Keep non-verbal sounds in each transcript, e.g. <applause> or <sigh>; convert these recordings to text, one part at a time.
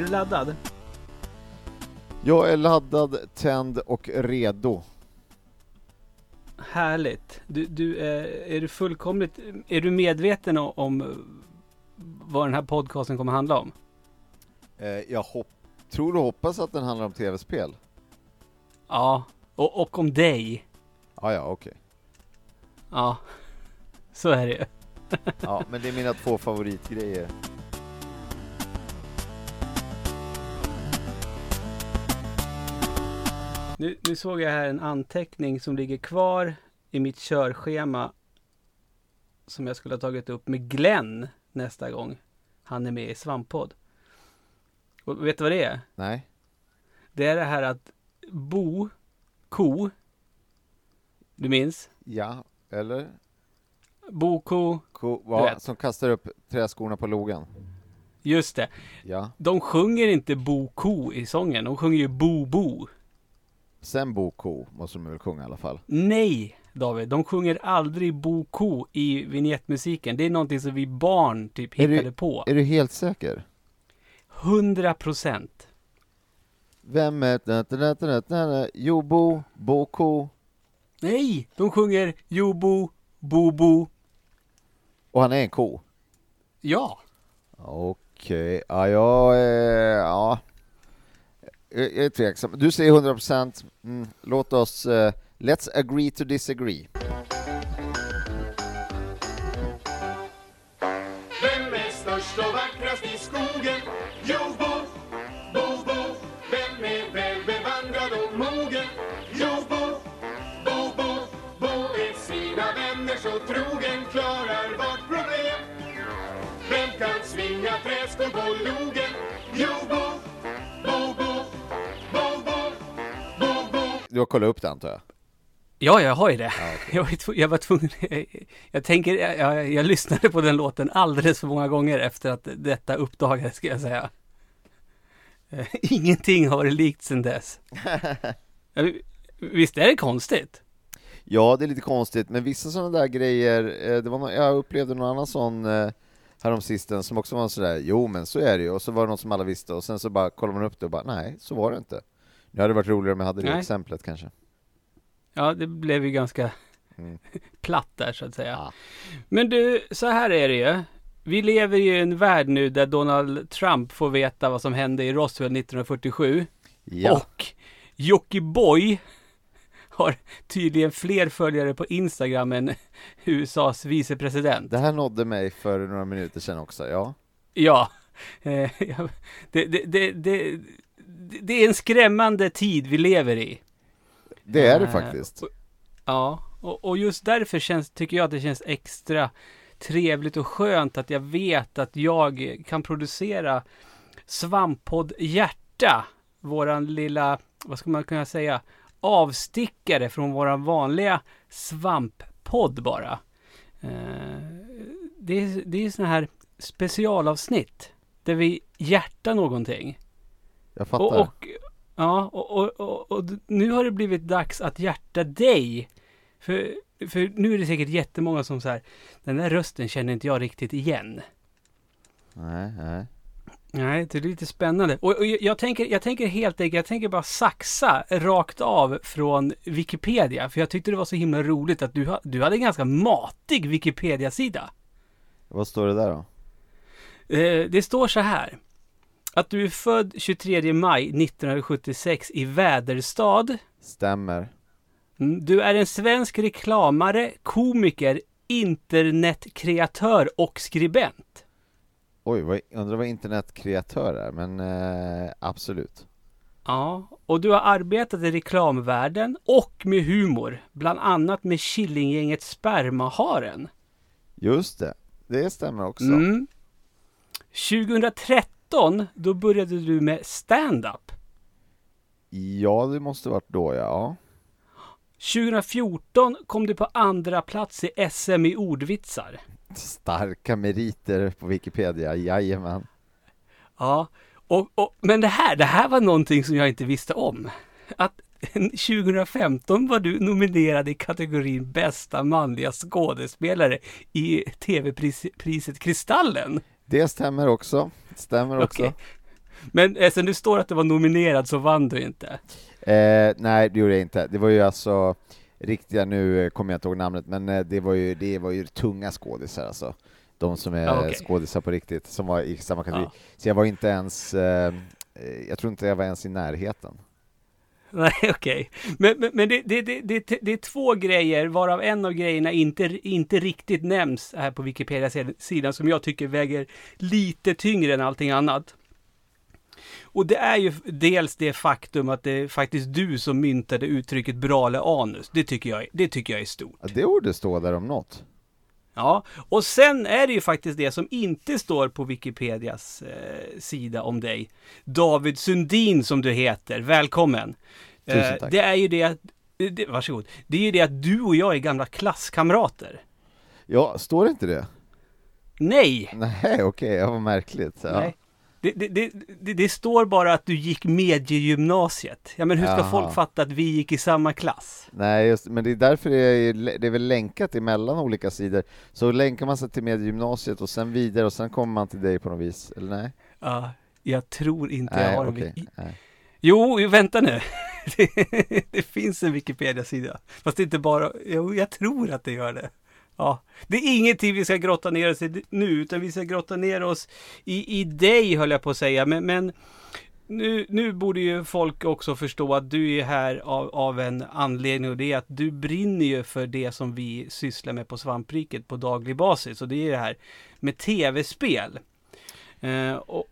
du laddad? Jag är laddad, tänd och redo. Härligt. Du, du, eh, är du fullkomligt, är du medveten om eh, vad den här podcasten kommer handla om? Eh, jag hopp tror och hoppas att den handlar om tv-spel. Ja, och, och om dig. Ah, ja, okej. Ja, <laughs> så är det ju. <laughs> Ja, men det är mina två favoritgrejer. Nu, nu såg jag här en anteckning som ligger kvar i mitt körschema som jag skulle ha tagit upp med Glenn nästa gång han är med i Svamppodd. Och vet du vad det är? Nej? Det är det här att bo, ko, du minns? Ja, eller? Bo, ko, Ko, ja, som kastar upp träskorna på logen. just det. Ja. De sjunger inte bo, ko i sången, de sjunger ju bo, bo. Sen Bo Ko måste de väl sjunga i alla fall. Nej, David, de sjunger aldrig bo, ko i vignettmusiken. Det är någonting som vi barn typ Är det- hittade på. Är du helt säker? 100 procent. Vem är... Da, da, da, da, da, da. Jo, Bo, Ko. Nej, de sjunger Jobo, Bobo. Och han är en ko. Ja. Okej, ja jag är... Ja. Jag är tveksam. Du säger 100 procent. Mm, låt oss... Uh, let's agree to disagree. Vem är störst och vackrast i skogen? Jo, Bo, Bo, Bo. Vem är väl bevandrad och mogen? Jo, Bo, Bo, Bo. Bo är sina vänner så trogen, klarar vart problem. Vem kan svinga träskor på logen? Jo, Bo, Du har kollat upp det antar jag? Ja, jag har ju det. Ja, okej. <laughs> Jag, var, jag var tvungen. <laughs> Jag, tänker, jag, jag, lyssnade på den låten alldeles för många gånger efter att detta uppdagades, ska jag säga. Eh, <laughs> Ingenting har varit likt sedan dess. Visst är det konstigt? Ja, det är lite konstigt, men vissa sådana där grejer, eh, det var, jag upplevde någon annan sån eh, häromsistens som också var sådär, jo men så är det ju, och så var det något som alla visste, och sen så bara kollar man upp det och bara, nej, så var det inte. Det hade varit roligare om jag hade det Nej. exemplet kanske. Ja, det blev ju ganska Mm. <laughs> platt där så att säga. Ja. Men du, så här är det ju. Vi lever ju i en värld nu där Donald Trump får veta vad som hände i Roswell 1947. Ja, Och Jockiboi har tydligen fler följare på Instagram än USAs vicepresident. det här nådde mig för några minuter sedan också, ja. Ja, eh, <laughs> det, det, det, det, är en skrämmande tid vi lever i. Det är det Eh, faktiskt. och- Ja, och, och just därför känns, tycker jag att det känns extra trevligt och skönt att jag vet att jag kan producera Svamppodd Hjärta. Våran lilla, vad ska man kunna säga, avstickare från våran vanliga svamppodd bara. Eh, det är, det är såna här specialavsnitt där vi hjärtar någonting. Jag fattar. Och, och, ja, och, och, och, nu har det blivit dags att hjärta dig. För, för nu är det säkert jättemånga som så här, den där rösten känner inte jag riktigt igen. Nej, nej. Nej, det är lite spännande. Och, och jag, tänker, jag tänker helt enkelt, jag tänker bara saxa rakt av från Wikipedia. För jag tyckte det var så himla roligt att du, du hade en ganska matig Wikipedia-sida. Vad står det där då? Eh, det står så här. Att du är född 23 maj 1976 i Väderstad. Stämmer. Mm, Du är en svensk reklamare, komiker, internetkreatör och skribent. Oj, vad, undrar vad internetkreatör är, men eh, absolut. Ja, och du har arbetat i reklamvärlden och med humor, bland annat med Killinggänget Spermaharen. Just det, det stämmer också. Mm. 2013, då började du med stand-up. Ja, det måste varit då ja. 2014 kom du på andra plats i SM i ordvitsar. Starka meriter på Wikipedia, jajamän. Ja, och, och, men det här, det här var någonting som jag inte visste om. Att 2015 var du nominerad i kategorin bästa manliga skådespelare i tv-priset Kristallen. Det stämmer också. Stämmer också. Okej. Men eftersom det står att det var nominerad så vann du inte. Eh, nej, det gjorde jag inte. Det var ju alltså riktiga, nu eh, kommer jag inte ihåg namnet, men eh, det var ju, det var ju tunga skådisar alltså. De som är Ja, okej. skådisar på riktigt, som var i samma kategori. Ja. Så jag var inte ens, eh, eh, jag tror inte jag var ens i närheten. <laughs> Nej, okej. Men, men, men det, det, det, det, det är två grejer, varav en av grejerna inte, inte riktigt nämns här på Wikipedia-sidan, som jag tycker väger lite tyngre än allting annat. Och det är ju dels det faktum att det är faktiskt du som myntade uttrycket brale anus. Det tycker jag, det tycker jag är stort. Ja, det borde stå där om något. Ja, och sen är det ju faktiskt det som inte står på Wikipedias eh, sida om dig. David Sundin som du heter, välkommen. Tusen tack. det är ju det att, det, varsågod. Det är ju det att du och jag är gamla klasskamrater. Ja, står det inte det? Nej! Nej, okej, ja, vad märkligt. Ja. Nej. Det, det, det, det, står bara att du gick mediegymnasiet. Ja men hur ska Jaha. folk fatta att vi gick i samma klass? Nej, just, men det är därför det är, det är väl länkat emellan olika sidor. Så länkar man sig till mediegymnasiet och sen vidare och sen kommer man till dig på något vis, eller nej? Ja, jag tror inte Nej, jag har en okej. Wiki- Nej. Jo, vänta nu. <laughs> Det, det finns en Wikipedia-sida. Fast det är inte bara, jo, jag tror att det gör det. Ja, det är ingenting vi ska grotta ner oss i nu, utan vi ska grotta ner oss i, i dig, höll jag på att säga. Men, men nu, nu borde ju folk också förstå att du är här av, av en anledning och det är att du brinner ju för det som vi sysslar med på Svampriket på daglig basis. Och det är det här med tv-spel. Eh, och,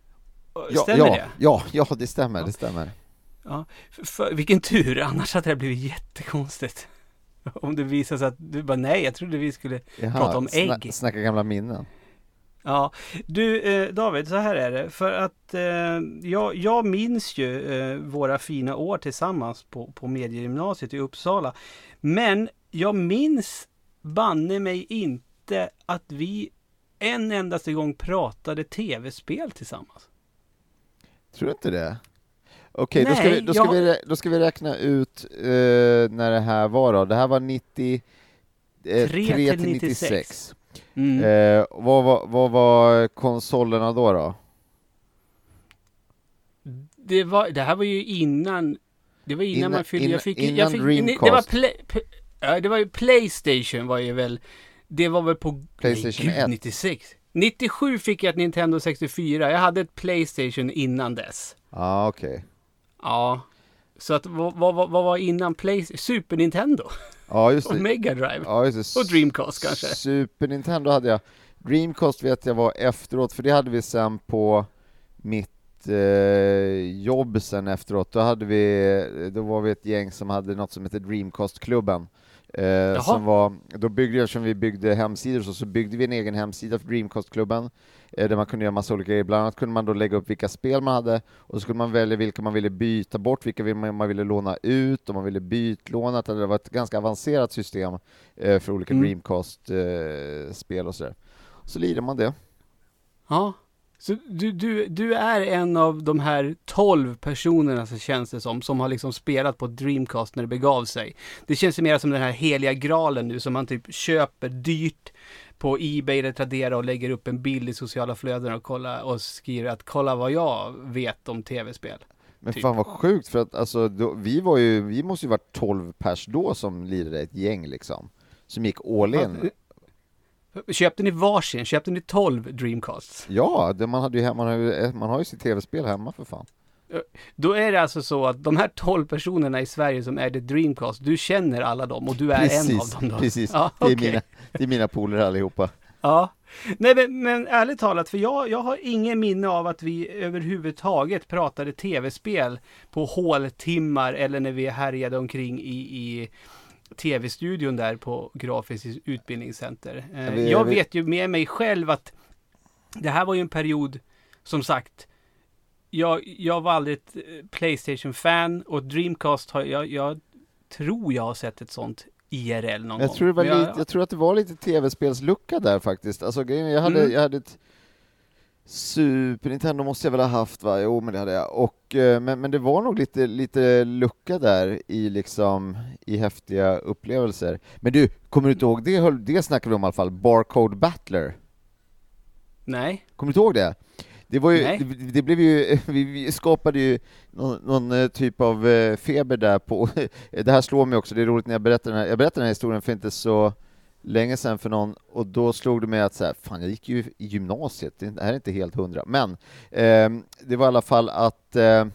och, Ja, stämmer ja, det? ja, ja, det stämmer, det stämmer. Ja, för, för, vilken tur, annars hade det blivit jättekonstigt. <laughs> Om det visar sig att du bara nej, jag trodde vi skulle Jaha, prata om ägg. sna- snacka gamla minnen. Ja, du eh, David, så här är det. För att eh, jag, jag minns ju eh, våra fina år tillsammans på, på mediegymnasiet i Uppsala. Men jag minns banne mig inte att vi en endaste gång pratade tv-spel tillsammans. Tror du inte det? Okej, då, ska vi, då, ska jag- vi, rä- då ska vi räkna ut eh, när det här var då. Det här var 90, eh, 3 Tre till till 96. 96. Mm. Eh, vad, var, vad var konsolerna då? då? Det, var, det här var ju innan Det var innan, Innan- man fyllde innan- jag fick, innan jag fick, Dreamcast. Det var, play, ja, det var ju Playstation var ju väl Det var väl på Playstation nej, gud, 1. 96 97 fick jag ett Nintendo 64 Jag hade ett Playstation innan dess Ja, ah, okej. Ja Så att vad, vad, vad var innan Playstation? Super Nintendo? Ja, just <laughs> Och det. Mega Drive? Ja, just det. Och Dreamcast kanske? Super Nintendo hade jag. Dreamcast vet jag var efteråt, för det hade vi sen på mitt eh, jobb sen efteråt. Då, hade vi, då var vi ett gäng som hade något som heter Dreamcast-klubben. Eh, som var, då byggde jag, som vi byggde hemsidor så, så byggde vi en egen hemsida för Dreamcast-klubben eh, där man kunde göra massa olika grejer. Bland annat kunde man då lägga upp vilka spel man hade och så skulle man välja vilka man ville byta bort, vilka man, ville låna ut, om man ville bytlåna. Det var ett ganska avancerat system eh, för olika Mm. Dreamcast-spel och sådär. Så lirar man det. Ja. Så du, du, du är en av de här 12 personerna så känns det som, som har liksom spelat på Dreamcast när det begav sig. Det känns ju mer som den här heliga graalen nu som man typ köper dyrt på Ebay eller Tradera och lägger upp en bild i sociala flöden och, kolla, och skriver att kolla vad jag vet om tv-spel. Men Typ. fan vad sjukt, för att alltså, då, vi var ju, vi måste ju varit 12 pers då som lirade ett gäng liksom. Som gick all in. Köpte ni varsin? Köpte ni 12 Dreamcasts? Ja, det, man, hade ju, man, har ju, man har ju sitt tv-spel hemma för fan. Då är det alltså så att de här 12 personerna i Sverige som ägde Dreamcast, du känner alla dem och du är en av dem då? <laughs> precis. Ja, det, är mina, det är mina polare allihopa. Ja, nej men, men ärligt talat, för jag, jag har ingen minne av att vi överhuvudtaget pratade tv-spel på håltimmar eller när vi härjade omkring i, i tv-studion där på Grafiskt utbildningscenter. Eh, vi- jag vi- vet ju med mig själv att det här var ju en period, som sagt, jag, jag var aldrig ett eh, Playstation-fan och Dreamcast har jag, jag tror jag har sett ett sånt IRL någon Jag gång. tror, Men lite, jag tror att det var lite tv-spelslucka där faktiskt. Alltså, jag, hade, Mm. jag hade ett Super Nintendo måste jag väl ha haft va? Jo, men det hade jag. Och, eh, men, men det var nog lite, lite lucka där i liksom i häftiga upplevelser. Men du, kommer du inte ihåg, det, höll- det snackade vi om i alla fall, Barcode Battler. Nej. Kommer du inte ihåg det? Det, var ju, det, det blev ju, <laughs> vi, vi skapade ju någon, någon eh, typ av eh, feber där på, <laughs> det här slår mig också, det är roligt när jag berättar den här, jag berättade den här historien för inte så länge sedan för någon, och då slog det mig att så här, fan jag gick ju i gymnasiet, det här är inte helt hundra, men eh, det var i alla fall att eh,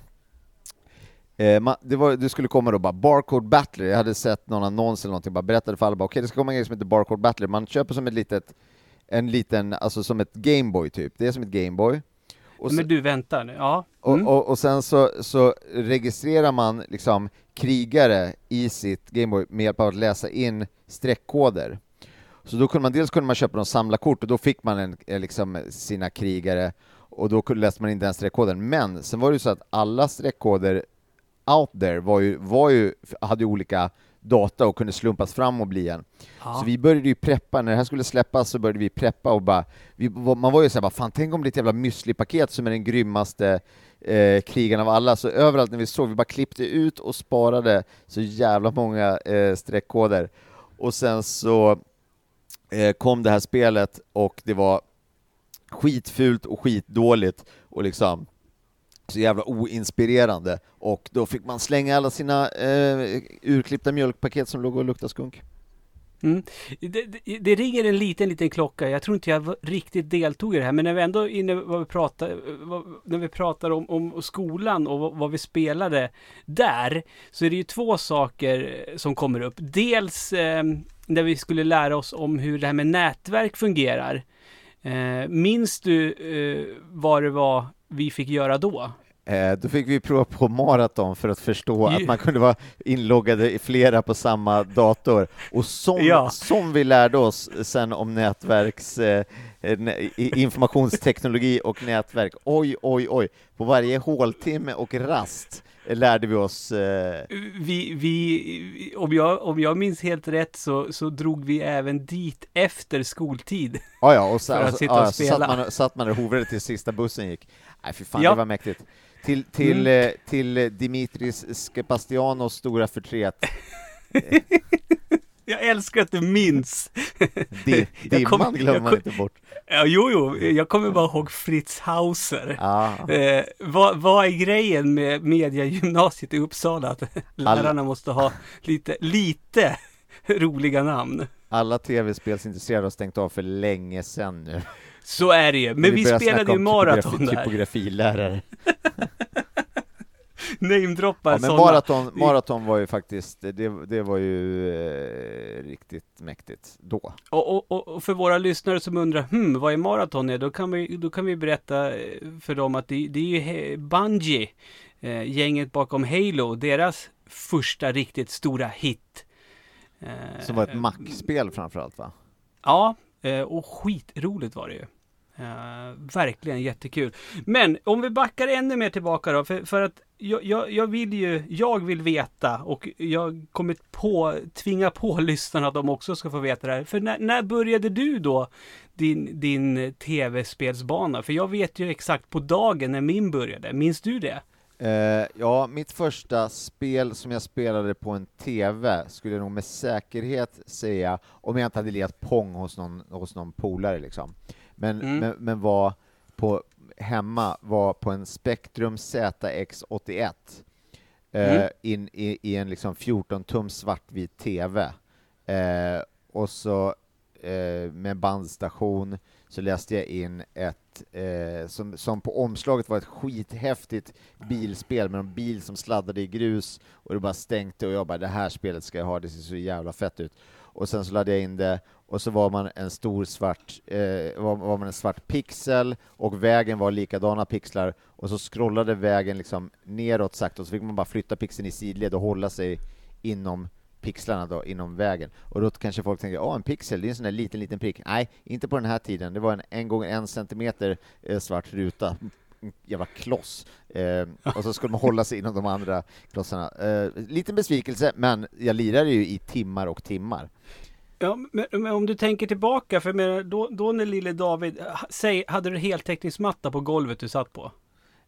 Eh, ma- det, var, det skulle komma då bara Barcode Battler, jag hade sett någon annons eller någonting, bara berättade för alla bara okej det ska komma en grej som heter Barcode Battler, man köper som ett litet, en liten, alltså som ett Gameboy typ, det är som ett Gameboy. Och, Men du, vänta nu. Ja. och, Mm. och, och sen så, så registrerar man liksom krigare i sitt Gameboy med hjälp av att läsa in streckkoder. Så då kunde man, dels kunde man köpa någon samlarkort och då fick man en, eh, liksom sina krigare och då läste man in den streckkoden. Men sen var det ju så att alla streckkoder out there var ju, var ju, hade ju olika data och kunde slumpas fram och bli en. Ja. Så vi började ju preppa, när det här skulle släppas så började vi preppa och bara, vi, man var ju såhär bara, fan tänk om det är ett jävla müsli-paket som är den grymmaste eh, krigen av alla, så överallt när vi såg, vi bara klippte ut och sparade så jävla många eh, streckkoder. Och sen så Eh, kom det här spelet och det var skitfult och skitdåligt och liksom så jävla oinspirerande och då fick man slänga alla sina eh, urklippta mjölkpaket som låg och luktade skunk. Mm. Det, det, det ringer en liten, liten klocka. Jag tror inte jag riktigt deltog i det här, men när vi ändå är inne vad vi pratar, vad, när vi pratar om, om skolan och vad, vad vi spelade där, så är det ju två saker eh, som kommer upp. Dels eh, när vi skulle lära oss om hur det här med nätverk fungerar. Eh, minns du eh, vad det var vi fick göra då? Eh, då fick vi prova på maraton för att förstå att man kunde vara inloggade i flera på samma dator. Och som, Ja. som vi lärde oss sen om nätverks, eh, i- informationsteknologi och nätverk, oj, oj, oj, på varje håltimme och rast eh, lärde vi oss eh, Vi, vi, om jag, om jag minns helt rätt så, så drog vi även dit efter skoltid. Ja, ja, och så, För att och sitta och så satt spela. man, satt man och hovrade tills sista bussen gick. Nej, fy fan, Ja. det var mäktigt. Till, till, Mm. till eh, Dimitris Skepastianos stora förtret, <laughs> Jag älskar att du minns. Di, dimman kommer- glömmer man inte bort. Ja, jo, jo, jag kommer bara ihåg Fritz Hauser. Eh, vad, vad är grejen med mediagymnasiet i Uppsala? Att lärarna måste ha lite, lite roliga namn. Alla tv-spelsintresserade har stängt av för länge sedan nu. Så är det ju. Men vi, börjar spelade ju maraton där. Typografilärare. <laughs> Namedroppar Ja, men sådana. maraton, maraton var ju faktiskt, det, det var ju eh, riktigt mäktigt då. Och, och, och- för våra lyssnare som undrar, hmm, vad är maraton? är? Då kan vi, då kan vi berätta eh, för dem att det, det är ju Bungie, eh, gänget bakom Halo, deras första riktigt stora hit. Eh, Som var ett Mac-spel framförallt va? Ja, eh, och skitroligt var det ju. Uh, verkligen jättekul. Men om vi backar ännu mer tillbaka då, för, för att jag, jag, jag vill ju, jag vill veta och jag kommer på, tvinga på <laughs> lyssnarna att de också ska få veta det här. För när, när började du då din, din tv-spelsbana? För jag vet ju exakt på dagen när min började. Minns du det? Eh, ja, mitt första spel som jag spelade på en TV skulle jag nog med säkerhet säga, om jag inte hade lirat Pong hos någon, hos någon polare liksom, men, Mm. men, men var på, hemma, var på en Spectrum ZX81 eh, Mm. in i, i en liksom 14-tum svartvit TV. Eh, och så med bandstation så läste jag in ett, eh, som, som på omslaget var ett skithäftigt bilspel med en bil som sladdade i grus och det bara stänkte och jag bara det här spelet ska jag ha, det ser så jävla fett ut. Och sen så laddade jag in det och så var man en stor svart, eh, var, var man en svart pixel och vägen var likadana pixlar och så scrollade vägen liksom neråt sakta och så fick man bara flytta pixeln i sidled och hålla sig inom pixlarna då, inom vägen. Och då kanske folk tänker, ja en pixel, det är en sån där liten, liten prick. Nej, inte på den här tiden. Det var en en gånger en centimeter eh, svart ruta. Mm, jävla kloss. Eh, och så skulle man hålla sig inom de andra klossarna. Eh, liten besvikelse, men jag lirade ju i timmar och timmar. Ja, men, men om du tänker tillbaka, för då, då när lille David, säg, hade du heltäckningsmatta på golvet du satt på?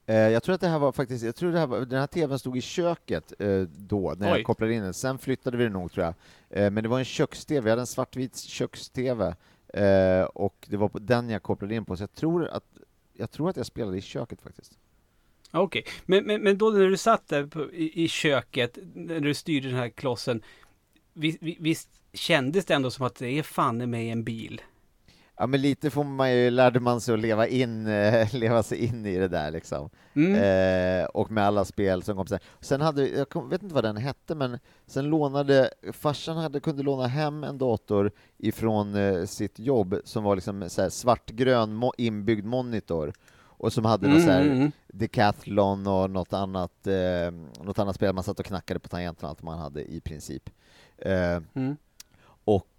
Eh, jag tror att det här var faktiskt, jag tror det här var, den här TVn stod i köket eh, då, när Oj. jag kopplade in den. Sen flyttade vi den nog, tror jag. Eh, men det var en köks-TV, jag hade en svartvit köks-TV, och det var på den jag kopplade in på, så jag tror att jag tror att jag spelade i köket faktiskt. Okej, men, men, men då när du satt där på, i, i köket, när du styrde den här klossen, visst, visst kändes det ändå som att det är fan i mig en bil? Ja, men lite får man ju, lärde man sig att leva in, eh, <laughs> leva sig in i det där liksom. Mm. Eh, och med alla spel som kom sen. Sen hade, jag kom, vet inte vad den hette, men sen lånade, farsan hade, kunde låna hem en dator ifrån eh, sitt jobb som var liksom så här svartgrön mo inbyggd monitor och som hade något så här Mm, mm, Decathlon och något annat, eh, något annat spel man satt och knackade på tangenterna, allt man hade i princip. Eh, mm.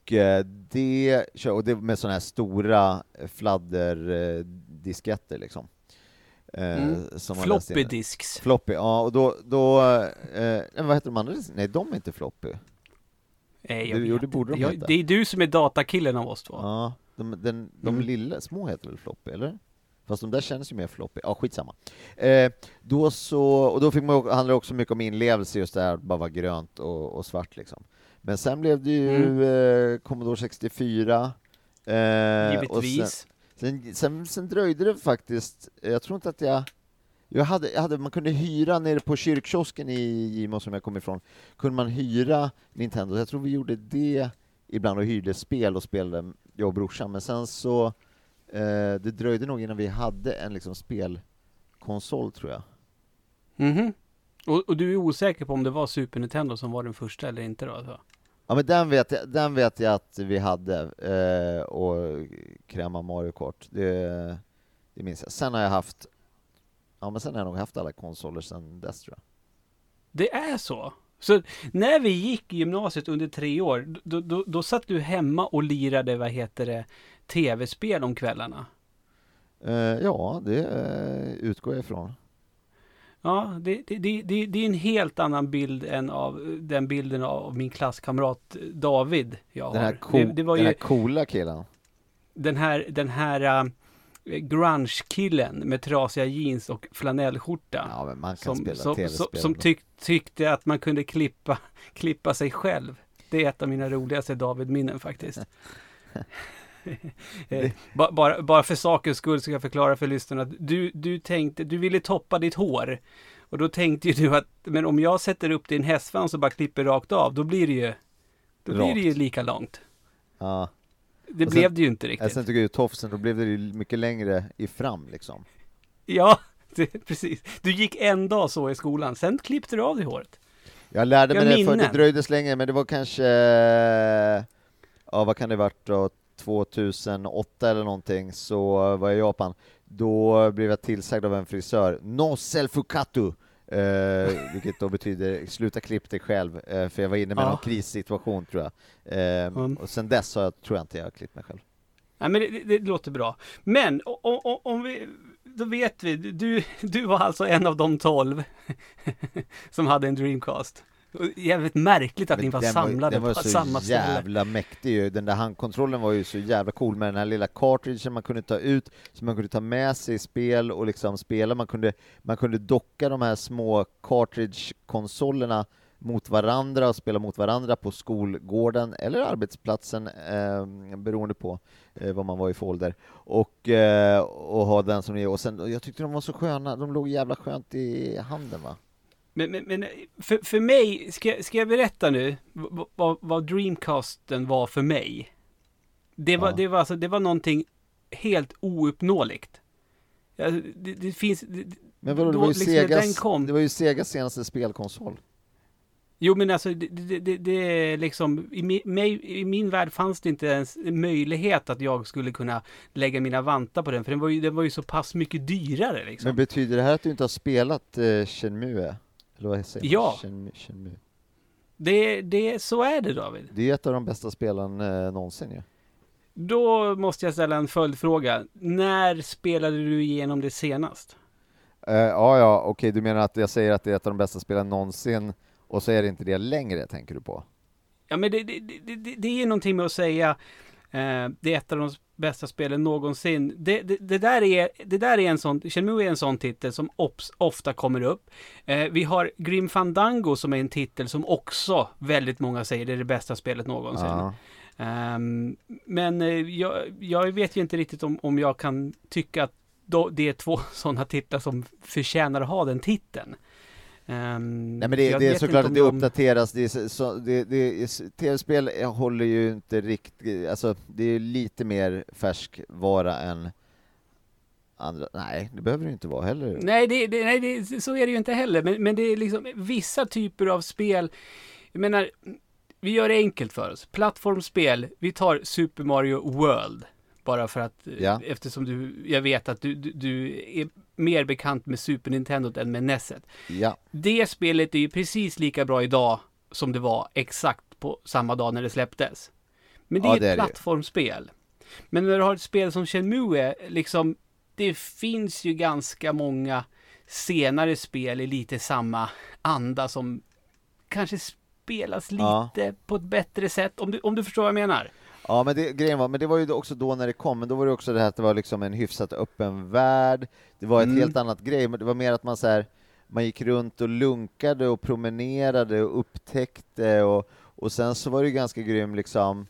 Och eh, det, kör- och det med sådana här stora fladderdisketter liksom. Eh, Mm. Floppy disks. Floppy, ja, och då, då eh, vad heter de andra? Nej, de är inte floppy. Nej, Det- jag jo, vet det borde de inte. heta. jag, Det är du som är datakillen av oss två. Ja, de, den, de Mm. lilla, små heter väl floppy, eller? Fast de där känns ju mer floppy. Ja, skitsamma. Eh, då så, och då fick man, handlade det också mycket om inlevelse, just det här att bara vara grönt och, och svart liksom. Men sen blev det ju Mm. eh, Commodore 64. Eh, Givetvis. Sen, sen, sen, sen dröjde det faktiskt, jag tror inte att jag jag hade, jag hade, man kunde hyra nere på kyrkkiosken i Gimo som jag kom ifrån, kunde man hyra Nintendo, jag tror vi gjorde det ibland och hyrde spel och spelade, jag och brorsan, men sen så eh, det dröjde nog innan vi hade en liksom spelkonsol tror jag. Mhm. Och, och du är osäker på om det var Super Nintendo som var den första eller inte då? Alltså. Ja men den vet jag, den vet jag att vi hade, eh, och kräma Mario Kart, det, det minns jag. Sen har jag haft, ja men sen har jag nog haft alla konsoler sen dess tror jag. Det är så? Så när vi gick i gymnasiet under tre år, då, då, då satt du hemma och lirade, vad heter det, tv-spel om kvällarna? Eh, ja, det eh, utgår jag ifrån. Ja, det, det, det, det, är en helt annan bild än av den bilden av min klasskamrat David jag Den här, har. co- det, var den ju här coola killen. den här, den här uh, grunge-killen med trasiga jeans och flanellskjorta. Ja, men man kan som, spela som, som, som tyck, tyckte att man kunde klippa, <laughs> klippa sig själv. Det är ett av mina roligaste David-minnen faktiskt. <laughs> <laughs> Eh, ba, bara, bara för sakens skull ska jag förklara för lyssnarna att du, du tänkte, du ville toppa ditt hår. Och då tänkte ju du att, men om jag sätter upp din hästsvans och bara klipper rakt av, då blir det ju, då blir det ju Rakt. lika långt. ja. Det sen- blev det ju inte riktigt. sen tog jag ut tofsen, då blev det ju mycket längre i fram liksom. Ja, <laughs> det, precis. Du gick en dag så i skolan, sen klippte du av dig håret. Jag lärde mig Jag det, för det minnen. dröjde så länge, men det var kanske, ja vad kan det varit då, 2008 eller någonting, så var jag i Japan. Då blev jag tillsagd av en frisör, no selfukatu, eh, vilket då betyder sluta klipp dig själv, eh, för jag var inne med Ja. någon krissituation tror jag. Eh, Mm. Och sen dess har jag, tror jag inte jag har klippt mig själv. Nej, men det, det, det låter bra. Men o, o, om vi, då vet vi, du, du var alltså en av de tolv <laughs> som hade en Dreamcast. Jävligt märkligt att ni var den samlade den var på så samma ställe. jävla mäktig ju. Den där handkontrollen var ju så jävla cool med den här lilla cartridgen man kunde ta ut, som man kunde ta med sig i spel och liksom spela. Man kunde, man kunde docka de här små cartridge-konsolerna mot varandra och spela mot varandra på skolgården eller arbetsplatsen, eh, beroende på eh, vad man var i för ålder. Och, eh, och ha den som det Och sen, jag tyckte de var så sköna, de låg jävla skönt i handen va. Men, men, men för, för mig, ska, ska jag berätta nu vad, vad, Dreamcasten var för mig? Det var, Ja. det var, alltså, det var någonting helt ouppnåeligt. Ja, Det, det finns... Det, Men vadå, det var ju liksom Segas, kom- det var ju Segas senaste spelkonsol. Jo men alltså det, är liksom i min, mig, i min värld fanns det inte ens en möjlighet att jag skulle kunna lägga mina vantar på den för den var ju, den var ju så pass mycket dyrare liksom. Men betyder det här att du inte har spelat eh, Shenmue? Eller vad säger man? Ja. Shenmue, Shenmue. Det, det, så är det David. Det är ett av de bästa spelen eh, någonsin ju. Då måste jag ställa en följdfråga. När spelade du igenom det senast? Eh, ja, ja, okej, du menar att jag säger att det är ett av de bästa spelen någonsin, och så är det inte det längre, tänker du på? Ja men det, det, det, det, det är ju någonting med att säga eh, det är ett av de bästa spelen någonsin. Det, det, det, där, är, det där är en sån, Shenmue är en sån titel som ops, ofta kommer upp. Eh, vi har Grim Fandango som är en titel som också väldigt många säger det är det bästa spelet någonsin. Ja. Ehm, men eh, jag, jag vet ju inte riktigt om, om jag kan tycka att då, det är två <laughs> sådana titlar som förtjänar att ha den titeln. Ehm, Nej men det, det är såklart att det de- uppdateras, det är, så- det, det, tv-spel håller ju inte riktigt, alltså det är lite mer färskvara än andra, nej det behöver det inte vara heller. Nej, det, det, nej det, så är det ju inte heller. Men, men det är liksom vissa typer av spel. Jag menar, vi gör det enkelt för oss. Plattformsspel, vi tar Super Mario World. Bara för att, eh, Ja. eftersom du, jag vet att du, du, du är mer bekant med Super Nintendo än med NESet. Ja, Det spelet är ju precis lika bra idag som det var exakt på samma dag när det släpptes. Men det Ja, är det är ett det ju. plattformsspel. Men när du har ett spel som Shenmue, liksom, det finns ju ganska många senare spel i lite samma anda som kanske spelas lite Ja. på ett bättre sätt, om du, om du förstår vad jag menar. Ja men det, grejen var, men det var ju också då när det kom, men då var det också det här att det var liksom en hyfsat öppen värld, det var ett Mm. helt annat grej, men det var mer att man så här, man gick runt och lunkade och promenerade och upptäckte och, och sen så var det ju ganska grym liksom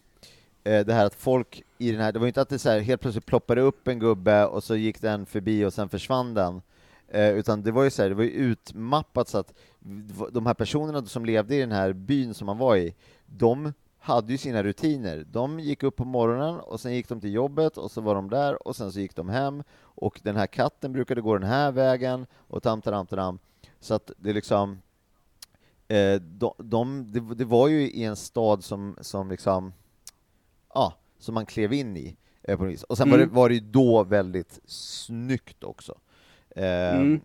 eh, det här att folk i den här, det var ju inte att det så här helt plötsligt ploppade upp en gubbe och så gick den förbi och sen försvann den, eh, utan det var ju så här, det var utmappat så att de här personerna som levde i den här byn som man var i, de hade ju sina rutiner. De gick upp på morgonen och sen gick de till jobbet och så var de där och sen så gick de hem och den här katten brukade gå den här vägen och tam, tam, tam. Så att det liksom eh, de, de, det, det var ju i en stad som, som liksom ja, som man klev in i eh, på något vis. Och sen var, Mm. det, var det ju då väldigt snyggt också. Eh, Mm.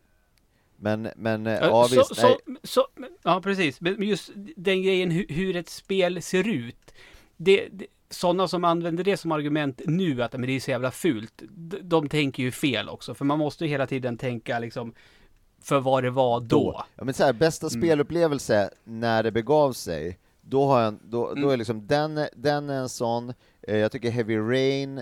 Men, men eh, Ja, ja, så, visst, så, så, ja, precis. Men just den grejen hur, hur ett spel ser ut. Det, det, sådana som använder det som argument nu, att men det är så jävla fult, de, de tänker ju fel också. För man måste ju hela tiden tänka liksom för vad det var då. Ja, men så här, bästa Mm. spelupplevelse när det begav sig, då, har jag, då, då Mm. är liksom den, den är en sån, eh, jag tycker Heavy Rain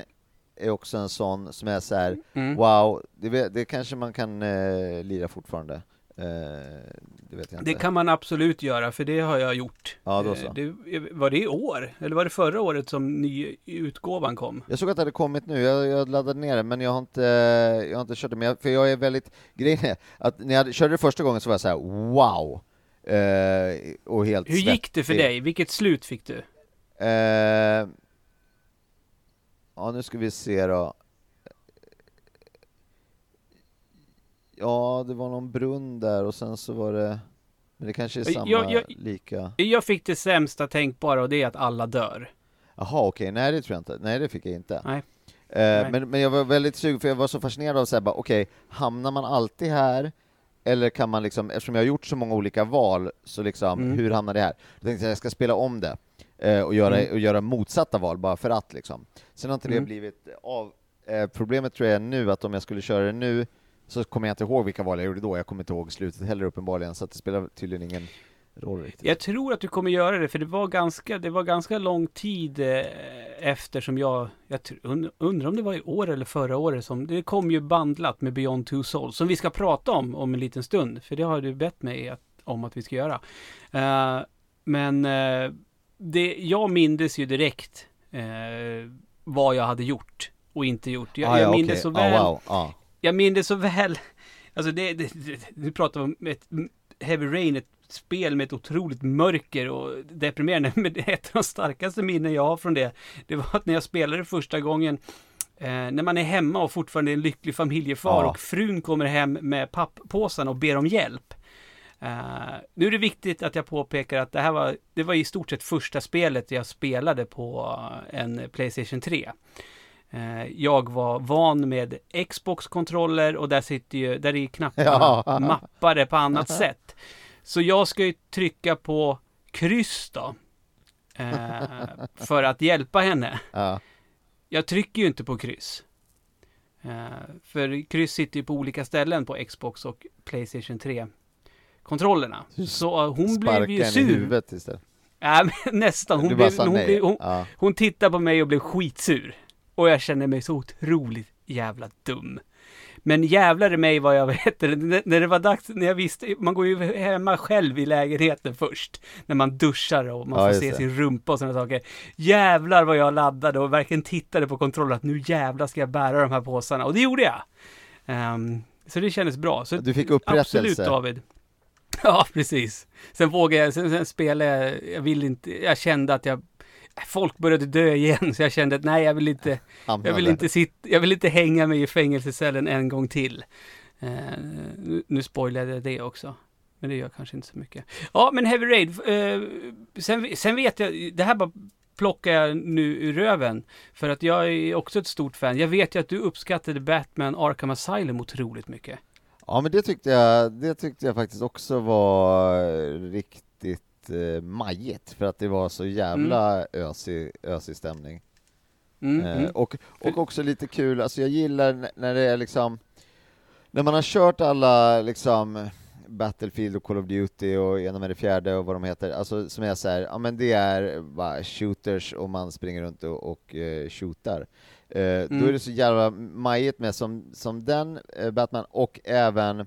är också en sån som är så här, Mm. wow, det, det kanske man kan eh, lira fortfarande. Eh, det. Det kan man absolut göra, för det har jag gjort. Ja, då så. Eh, Det, var det i år? Eller var det förra året som nyutgåvan kom? Jag såg att det hade kommit nu, jag, jag laddade ner det, men jag har inte, jag har inte kört det, men jag, för jag är väldigt, grejen är att när jag körde det första gången så var jag så här: wow! Eh, och helt Hur gick det för dig? Vilket slut fick du? Eh, ja, nu ska vi se då. Ja, det var någon brunn där och sen så var det, men det kanske är Jag- samma, jag- lika. Jag fick det sämsta tänkbara och det är att alla dör. Jaha, okej, nej det tror jag inte. Nej, det fick jag inte. Nej. Eh, Nej. men, men jag var väldigt sugen, för jag var så fascinerad av säga bara, okej, hamnar man alltid här? Eller kan man liksom, eftersom jag har gjort så många olika val, så liksom, Mm. hur hamnar det här? Då tänkte jag, jag ska spela om det, eh, och, göra, Mm. och göra motsatta val, bara för att liksom. Sen har inte det Mm. blivit av. Eh, problemet tror jag är nu, att om jag skulle köra det nu, så kommer jag inte ihåg vilka val jag gjorde då, jag kommer inte ihåg slutet heller uppenbarligen, så att det spelar tydligen ingen roll riktigt. Jag tror att du kommer göra det, för det var ganska, det var ganska lång tid eh, efter som jag, jag undrar om det var i år eller förra året som, det kom ju bandlat med Beyond Two Souls, som vi ska prata om om en liten stund, för det har du bett mig att, om att vi ska göra. Eh, men eh, det, jag mindes ju direkt eh, vad jag hade gjort och inte gjort. Jag, Ah, ja, jag mindes okej. så Ah, väl wow. ah. jag minns det så väl. Alltså det, det, nu pratar om ett Heavy Rain, ett spel med ett otroligt mörker och deprimerande. <laughs> Men ett av de starkaste minnen jag har från det. Det var att när jag spelade första gången Eh, när man är hemma och fortfarande är en lycklig familjefar Ja. och frun kommer hem med papppåsarna och ber om hjälp. Eh, nu är det viktigt att jag påpekar att det här var, det var i stort sett första spelet jag spelade på en Playstation 3. Eh, jag var van med Xbox-kontroller och där sitter ju, där är knapparna Ja. mappade på annat sätt. Så jag ska ju trycka på kryss då. Eh, för att hjälpa henne. Ja. Jag trycker ju inte på kryss. För kryss sitter ju på olika ställen på Xbox och Playstation 3 kontrollerna. Så hon blev Sparka ju en i sur. huvudet istället. Ja, men <laughs> nästan. Hon, blev, hon, blev, hon, ja. hon tittade på mig och blev skitsur. Och jag kände mig så otroligt jävla dum. Men jävlar i mig vad jag <laughs> vet, när när det var dags, när jag visste, man går ju hemma själv i lägenheten först. När man duschar och man Ja, får se det. sin rumpa och sådana saker. Jävlar vad jag laddade och verkligen tittade på kontrollen att nu jävlar ska jag bära de här påsarna. Och det gjorde jag. Ehm, så det kändes bra. Så Du fick upprättelse. Absolut David. <laughs> Ja, precis. Sen vågade jag, sen, sen spelade jag, jag vill inte, jag kände att jag, folk började dö igen, så jag kände att nej, jag vill inte, jag vill inte sitta, jag vill inte hänga mig i fängelsecellen en gång till. Eh, nu, nu spoilade jag det också. Men det gör kanske inte så mycket. Ja, men Heavy Raid. Eh, sen, sen vet jag, det här bara plockar jag nu ur röven. För att jag är också ett stort fan. Jag vet ju att du uppskattade Batman Arkham Asylum otroligt mycket. Ja, men det tyckte jag, det tyckte jag faktiskt också var riktigt eh, majigt, för att det var så jävla ösig, ösig stämning. Mm, Eh, mm. och, och också lite kul, alltså jag gillar när det är liksom, när man har kört alla liksom Battlefield och Call of Duty och ena med det fjärde och vad de heter, alltså som är så här, ja men det är bara shooters och man springer runt och, och eh, shootar. Eh, Då Mm. är det så jävla majigt med som, som den eh, Batman och även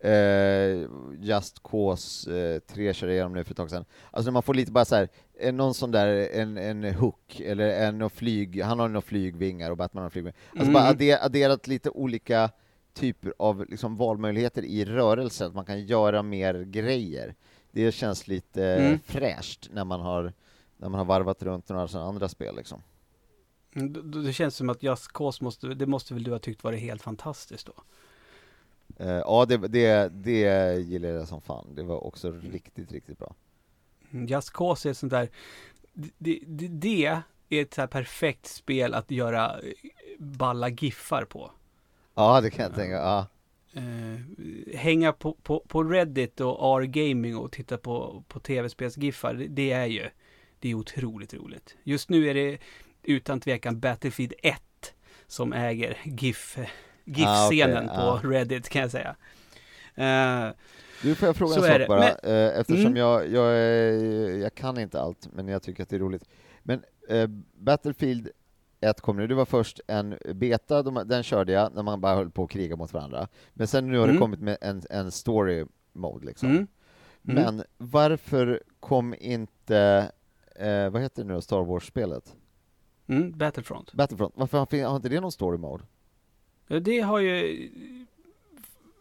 eh, Just Cause eh, 3 körde igenom nu för ett tag sedan. Alltså när man får lite bara så här, någon sån där, en, en hook, eller en flyg, han har några flygvingar och Batman har flygvingar. Alltså Mm. bara adder, adderat lite olika typer av liksom valmöjligheter i rörelsen, att man kan göra mer grejer. Det känns lite Mm. fräscht när man har när man har varvat runt några andra spel liksom. Mm, Det känns som att Just Cause måste, det måste väl du ha tyckt varit helt fantastiskt då? Eh, ja, det, det, det gillar jag som fan. Det var också riktigt, riktigt bra. Mm, Just Cause är sånt där, det, det, det är ett så här perfekt spel att göra eh, balla giffar på. Ja, det kan jag tänka. Ja. Eh, hänga på, på, på Reddit och R-gaming och titta på, på tv-spelsgiffar, det, det är ju, det är otroligt roligt. Just nu är det utan tvekan Battlefield 1 som äger GIF, GIF-scenen Ah, okej, på Reddit kan jag säga. Eh, Du, får jag fråga en sak det. bara? Eh, eftersom Mm. jag, jag, jag kan inte allt, men jag tycker att det är roligt. Men eh, Battlefield 1 kom nu, det var först en beta, de, den körde jag när man bara höll på att kriga mot varandra. Men sen nu har det Mm. kommit med en, en story mode liksom. mm, Mm. Men varför kom inte, eh, vad heter det nu Star Wars-spelet? Mm, Battlefront. Battlefront, varför har, har inte det någon story mode? Ja, Det har ju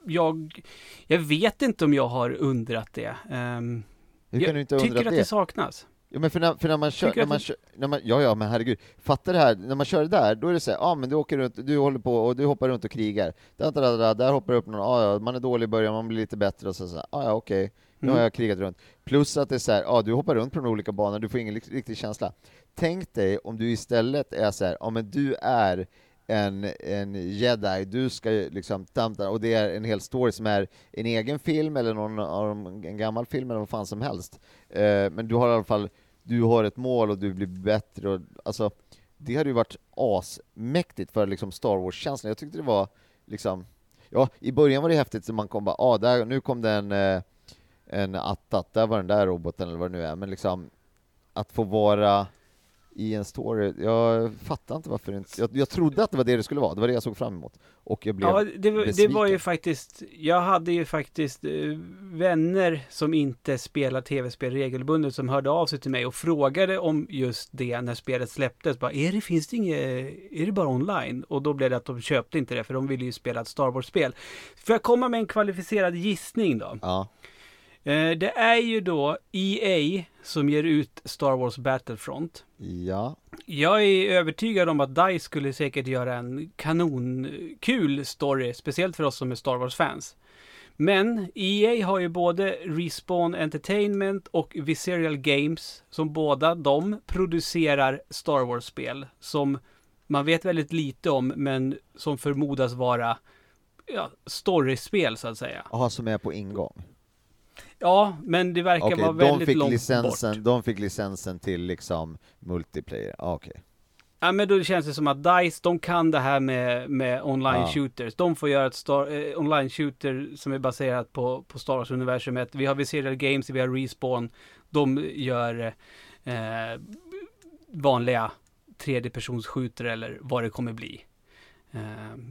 jag, jag vet inte om jag har undrat det. Um, Hur jag kan du inte ha tycker undrat att det? det saknas. Ja, men för när, för när man kör, Tycker när man det- kör, när man, ja ja men herregud, fattar det här, när man kör det där, då är det så här, ja men du åker runt, du håller på och du hoppar runt och krigar, där, där, där, där hoppar det upp någon, ja ja, man är dålig i början, man blir lite bättre och så, så här, ja ja okej, nu Mm. har jag krigat runt. Plus att det är så här, ja du hoppar runt på de olika banorna, du får ingen riktig känsla. Tänk dig om du istället är så här, ja men du är en, en jedi, du ska liksom, tam, tam, och det är en hel story som är en egen film eller någon av en gammal film eller vad fan som helst. Eh, men du har i alla fall du har ett mål och du blir bättre och alltså det hade ju varit asmäktigt för liksom Star Wars-känslan. Jag tyckte det var liksom Ja, i början var det häftigt så man kom bara, ah, där, nu kom det en, eh, en attat, där var den där roboten eller vad det nu är, men liksom att få vara i en story, jag fattar inte varför inte, jag, jag trodde att det var det det skulle vara, det var det jag såg fram emot. Och jag blev Ja, det, var- det besviken. var ju faktiskt, jag hade ju faktiskt eh, vänner som inte spelar tv-spel regelbundet som hörde av sig till mig och frågade om just det när spelet släpptes. Bara, är det, finns det inget, är det bara online? Och då blev det att de köpte inte det för de ville ju spela ett Star Wars-spel. Får jag komma med en kvalificerad gissning då? Ja, det är ju då EA som ger ut Star Wars Battlefront. ja, Jag är övertygad om att DICE skulle säkert göra en kanonkul story, speciellt för oss som är Star Wars-fans. Men EA har ju både Respawn Entertainment och Visceral Games, som båda de producerar Star Wars-spel, som man vet väldigt lite om, men som förmodas vara ja, storyspel så att säga. aha, som är på ingång. Ja, men det verkar Okej, vara väldigt långt licensen, bort. de fick licensen till liksom multiplayer, ah, okej. Ja men då känns det som att DICE, de kan det här med, med online Ja. shooters. De får göra ett star, eh, online shooter som är baserat på, på Star Wars-universumet. Vi har Visceral Games, vi har Respawn. De gör eh, vanliga tredjepersonsskjuter eller vad det kommer bli. Eh,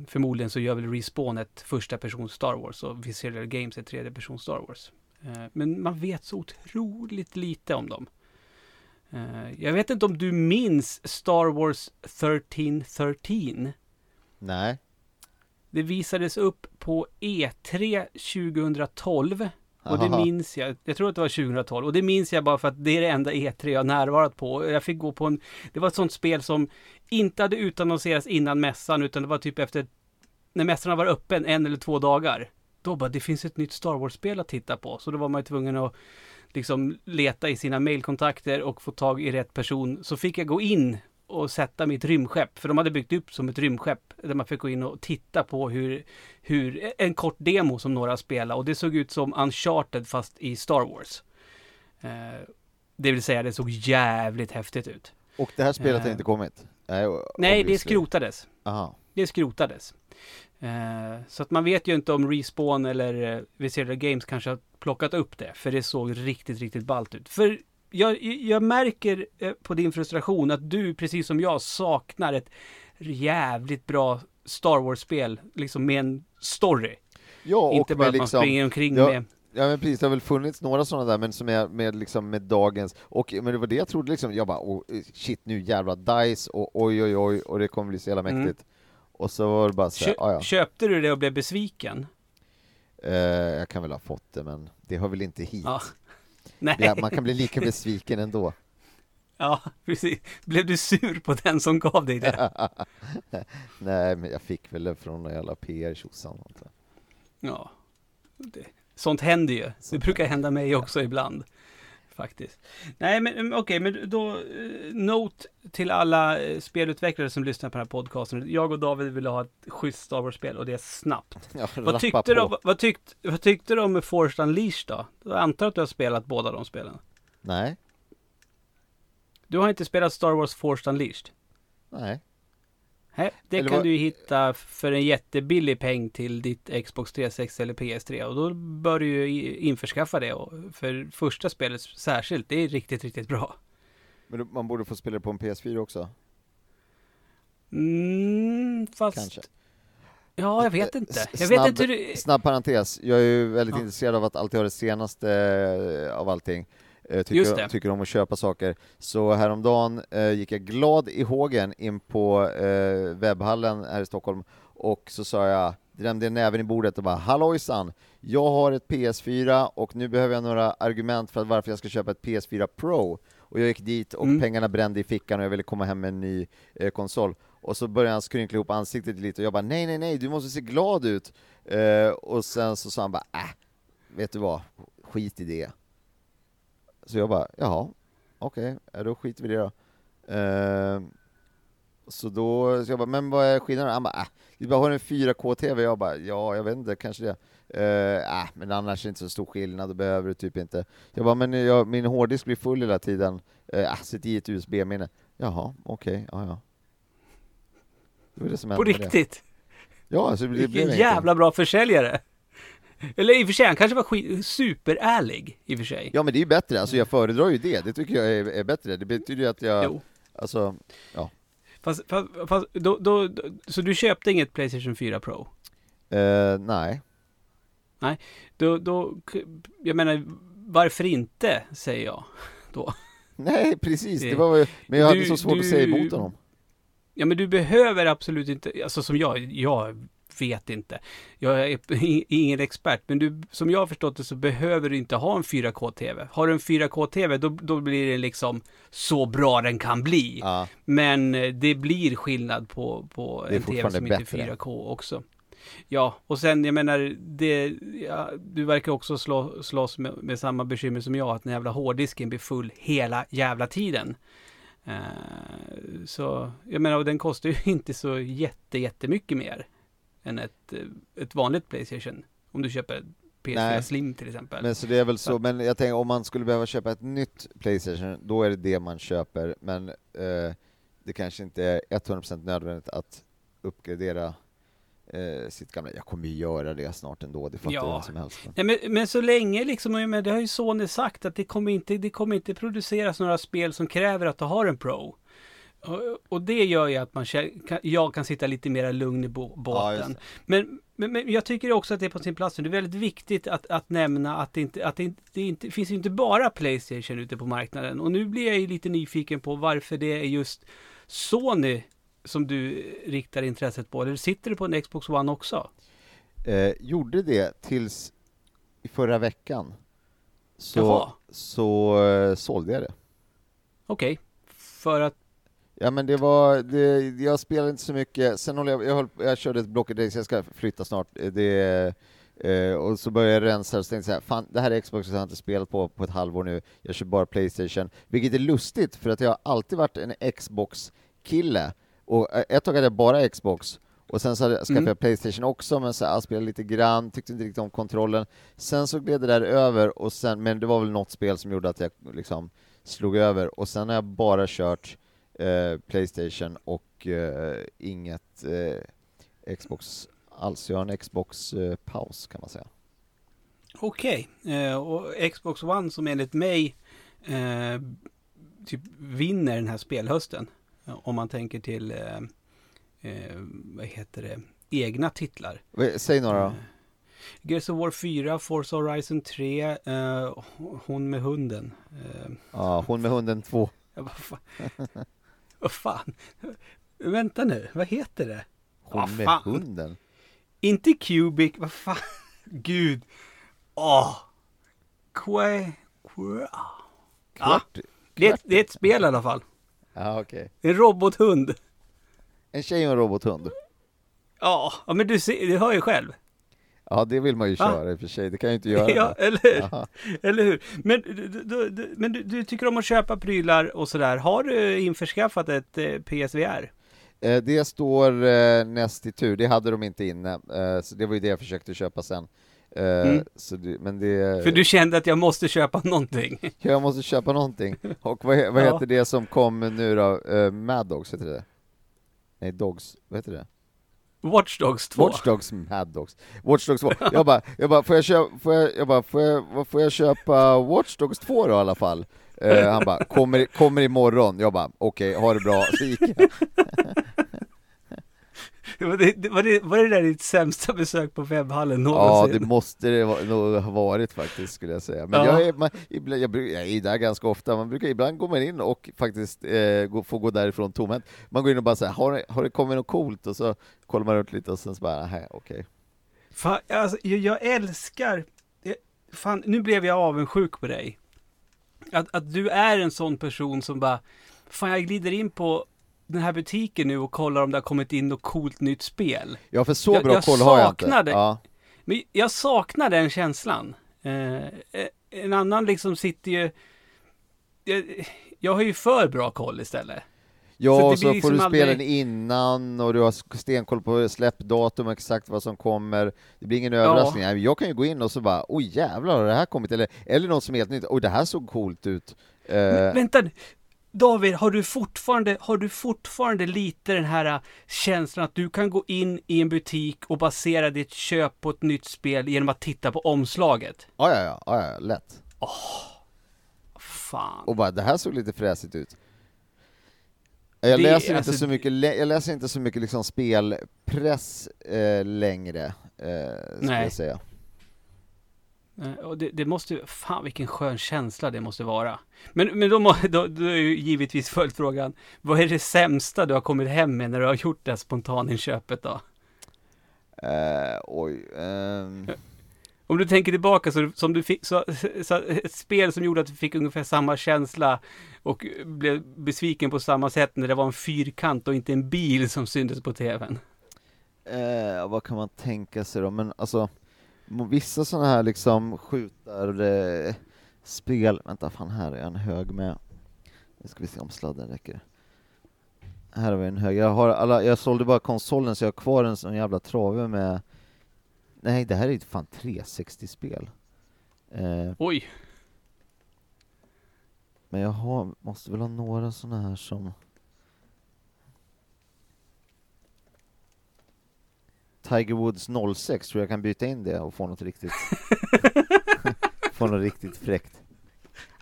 förmodligen så gör väl Respawn ett första persons Star Wars och Visceral Games ett tredje persons Star Wars. Eh, men man vet så otroligt lite om dem. Eh, jag vet inte om du minns Star Wars 1313? Nej, Det visades upp på E E3 2012. Och det minns jag. Jag tror att det var 2012. Och det minns jag bara för att det är det enda E3 jag närvarat på. Jag fick gå på en... Det var ett sånt spel som inte hade utannonserats innan mässan, utan det var typ efter... När mässan var öppen en eller två dagar. Då bara, det finns ett nytt Star Wars-spel att titta på. Så då var man ju tvungen att liksom leta i sina mailkontakter och få tag i rätt person. Så fick jag gå in och sätta mitt rymdskepp. För de hade byggt upp som ett rymdskepp. Där man fick gå in och titta på hur, hur en kort demo som några spelade. Och det såg ut som Uncharted fast i Star Wars. Eh, det vill säga det såg jävligt häftigt ut. Och det här spelet har Eh. inte kommit? Nej, Nej, det skrotades. Aha. Det skrotades. Eh, så att man vet ju inte om Respawn eller eh, Visceral Games kanske har plockat upp det. För det såg riktigt, riktigt ballt ut. För jag, jag märker eh, på din frustration att du, precis som jag, saknar ett jävligt bra Star Wars-spel. Liksom med en story. Ja, och inte bara med att man liksom, springer omkring ja, med... Ja men precis, det har väl funnits några sådana där, men som är med, liksom, med dagens, och men det var det jag trodde liksom, jag bara oh, shit nu jävla DICE och oj oj oj och det kommer bli så jävla Mm. Och så var det bara så här, Kö, ah, ja, Köpte du det och blev besviken? eh, jag kan väl ha fått det men det hör väl inte hit. Ja. <laughs> Nej, Ja, man kan bli lika besviken ändå. <laughs> ja, precis. Blev du sur på den som gav dig det? <laughs> Nej men jag fick väl det från någon jävla PR-tjosan. Ja, det, sånt händer ju. Det brukar hända mig också ibland. Faktiskt. Nej, men mm, okej, men då eh, Note till alla eh, spelutvecklare som lyssnar på den här podcasten. Jag och David vill ha ett schysst Star Wars-spel och det är snabbt. <laughs> Ja, Vad tyckte, du, vad, tyckte, vad tyckte du om Forced Unleashed då? Jag antar att du har spelat båda de spelen. Nej, Du har inte spelat Star Wars Forced Unleashed? nej. Nej, det Eller kan vad- du hitta för en jättebillig peng till ditt Xbox 360 eller PS3 och då bör du ju införskaffa det. Och för första spelet särskilt, det är riktigt, riktigt bra. Men man borde få spela det på en PS4 också, Mm, fast... kanske. Ja, jag vet Eh, inte. Jag vet snabb- inte hur. Snabb parentes, jag är ju väldigt Ja. intresserad av att alltid ha det senaste eh, av allting. Eh, Just Tycker, tycker om att köpa saker. Så häromdagen eh, gick jag glad i hågen in på eh, webbhallen här i Stockholm och så sa jag, drämde näven i bordet och bara Hallojsan! Jag har ett PS4 och nu behöver jag några argument för varför jag ska köpa ett PS4 Pro. Och jag gick dit och Mm. pengarna brände i fickan och jag ville komma hem med en ny eh, konsol. Och så började han skrynkla ihop ansiktet lite och jag bara nej, nej, nej, du måste se glad ut. Eh, och sen så sa han bara äh, vet du vad, skit i det. Så jag bara, jaha, okej, ja, då skiter vi i det då. Eh, så då, så jag bara, men vad är skillnaden? Han bara, äh, vi bara har en 4K-TV. Jag bara, ja, jag vet inte, kanske det. Eh, äh, men annars är det inte så stor skillnad, då behöver du typ inte. Jag bara, men jag, min hårddisk blir full hela tiden. Eh, äh, sätt i ett USB-minne. Jaha, okej, ja, ja. Det var det som På hände med det. riktigt. Ja, alltså det Vilken jävla bra försäljare. Eller i och för sig, han kanske var skit, superärlig i och för sig. Ja men det är ju bättre, alltså jag föredrar ju det, det tycker jag är, är bättre. Det betyder ju att jag, Jo. alltså, Fast, fast, fast då, då, då, så du köpte inget Playstation 4 Pro? eh, nej. Då, då, jag menar, varför inte, säger jag då. Nej, precis, det var men jag hade Du- så svårt att du- säga emot honom. Ja, men du behöver absolut inte, alltså som jag, jag vet inte. Jag är <laughs> ingen expert, men du, som jag har förstått det så behöver du inte ha en 4K-TV. Har du en 4K-TV, då, då blir det liksom så bra den kan bli. Ja, Men eh, det blir skillnad på, på en TV som inte är bättre. 4K också. Ja, och sen jag menar, det, ja, du verkar också slå, slåss med, med samma bekymmer som jag, att den jävla hårddisken blir full hela jävla tiden. Eh, så, jag menar, och den kostar ju <laughs> inte så jätte, jättemycket mer än ett, eh, ett vanligt Playstation. Om du köper PS4 Nej. Slim till exempel. men så det är väl Så men jag tänker om man skulle behöva köpa ett nytt Playstation, då är det det man köper, men eh, det kanske inte är 100% nödvändigt att uppgradera eh, sitt gamla. Jag kommer ju göra det snart ändå, det fattar Ja. vem som helst. Nej, men, men så länge liksom, menar, det har ju Sony sagt att det kommer, inte, det kommer inte produceras några spel som kräver att du har en Pro. Och, det gör ju att man, jag kan sitta lite mer lugn i Ja, båten. det. men, men, men jag tycker också att det är på sin plats. Det är väldigt viktigt att, att nämna att det inte, att det inte, det inte finns inte bara Playstation ute på marknaden. Och nu blir jag ju lite nyfiken på varför det är just Sony som du riktar intresset på? Eller sitter du på en Xbox One också? Eh, gjorde det tills i förra veckan. Så, Jaha. så eh, sålde jag det. Okej. För att... Ja men det var, det, jag spelade inte så mycket, sen håller jag, jag, höll, jag körde ett Blocket Days, jag ska flytta snart, det, eh, och så började jag rensa och så tänkte jag fan det här är Xbox jag har inte spelat på på ett halvår nu, jag kör bara Playstation, vilket är lustigt för att jag har alltid varit en Xbox-kille, och eh, ett tag hade jag bara Xbox, och sen så skaffade Mm. jag Playstation också, men så här, jag spelade lite grann, tyckte inte riktigt om kontrollen. Sen så gled det där över, och sen, men det var väl något spel som gjorde att jag liksom slog över, och sen har jag bara kört eh, Playstation och eh, inget eh, Xbox alls. Jag har en Xbox-paus kan man säga. Okej. Eh, och Xbox One som enligt mig eh, typ vinner den här spelhösten. Om man tänker till, eh, eh, vad heter det, egna titlar. Säg några då. Eh, Gears of War 4, Forza Horizon 3, eh, hon med hunden. Eh, Ja, hon med hunden 2. <laughs> <laughs> vad fan? Vänta nu, vad heter det? Hon med hunden? Inte Cubic, vad fan? <laughs> Gud. Åh. Que... que... Ja, Kvart? det, är ett, det är ett spel i alla fall. Ja, okej. En robothund. En tjej och en robothund. Ja, ja men du, ser, du hör ju själv. Ja, det vill man ju Va? köra i och för sig. Det kan jag ju inte göra. <laughs> Ja, eller hur? Eller hur? Men, du, du, men du, du tycker om att köpa prylar och sådär. Har du införskaffat ett eh, PSVR? Eh, Det står eh, näst i tur, det hade de inte inne, så det var ju det jag försökte köpa sen. Mm. så det, men det... För du kände att jag måste köpa någonting. <laughs> Jag måste köpa någonting. Och vad, vad Ja. heter det som kom nu då? Mad Dogs heter det? Nej, Dogs, vad heter det? Watch Dogs 2. Watch Dogs, <laughs> Mad Dogs. Watch Dogs 2. Jag bara, jag bara, får jag köpa, får jag, jag bara, får jag, får jag köpa Watch Dogs 2 då i alla fall? Eh, han bara, kommer, kommer imorgon. Jag bara, okej, ha det bra. Så gick jag. <laughs> <laughs> Var det, det- var, det, var det där ditt sämsta besök på webbhallen Ja, någonsin? det måste det va- nog ha varit faktiskt skulle jag säga. Men Ja. jag, är, man, ibland, jag, brukar- jag är där ganska ofta, man brukar, ibland man in och faktiskt eh, gå, få gå därifrån tomhänt. Man går in och bara säger har, har det kommit något coolt? Och så kollar man runt lite och sen så bara, nej okej. Fan, alltså, jag, jag älskar... jag- Fan, nu blev jag avundsjuk på dig. Att, att du är en sån person som bara... Fan, jag glider in på den här butiken nu och kollar om det har kommit in något coolt nytt spel. Ja, för så Jag- bra jag koll har jag inte. Ja. Men jag saknar den känslan. Eh, eh, en annan liksom sitter ju... Jag, jag har ju för bra koll istället. Ja, Så och så blir får liksom du spela aldrig- den innan och du har stenkoll på släppdatum och exakt vad som kommer. Det blir ingen överraskning. Nej, Jag kan ju gå in och så bara, oj jävlar har det här kommit? Eller, eller något som är helt nytt, oj det här såg coolt ut. Eh, Men, vänta nu. David, har du, fortfarande, har du fortfarande lite den här äh, känslan att du kan gå in i en butik och basera ditt köp på ett nytt spel genom att titta på omslaget? ja, ja, ja, ja, lätt. Fan. Och bara, det här såg lite fräsigt ut. Jag Det- läser, alltså, inte så mycket, jag läser inte så mycket liksom spelpress eh, längre, eh, Nej. jag säga. Eh, Och det, det måste fan vilken skön känsla det måste vara. Men, men då, må, då, då är ju givetvis följdfrågan, vad är det sämsta du har kommit hem med när du har gjort det här spontaninköpet då? Eh, oj, ehm, Om du tänker tillbaka så, som du fick, så, så ett spel som gjorde att du fick ungefär samma känsla och blev besviken på samma sätt när det var en fyrkant och inte en bil som syntes på tvn. Eh, vad kan man tänka sig då? Men alltså, vissa sådana här liksom skjutar eh, spel, vänta fan här är en hög med, nu ska vi se om sladden räcker. Här har vi en hög, jag, har alla, jag sålde bara konsolen så jag har kvar en sån jävla trave med, nej det här är ju fan 360-spel. Eh, Oj, men jag har, måste väl ha några sådana här som Tiger Woods 06, tror jag kan byta in det och få något riktigt <laughs> Få något riktigt fräckt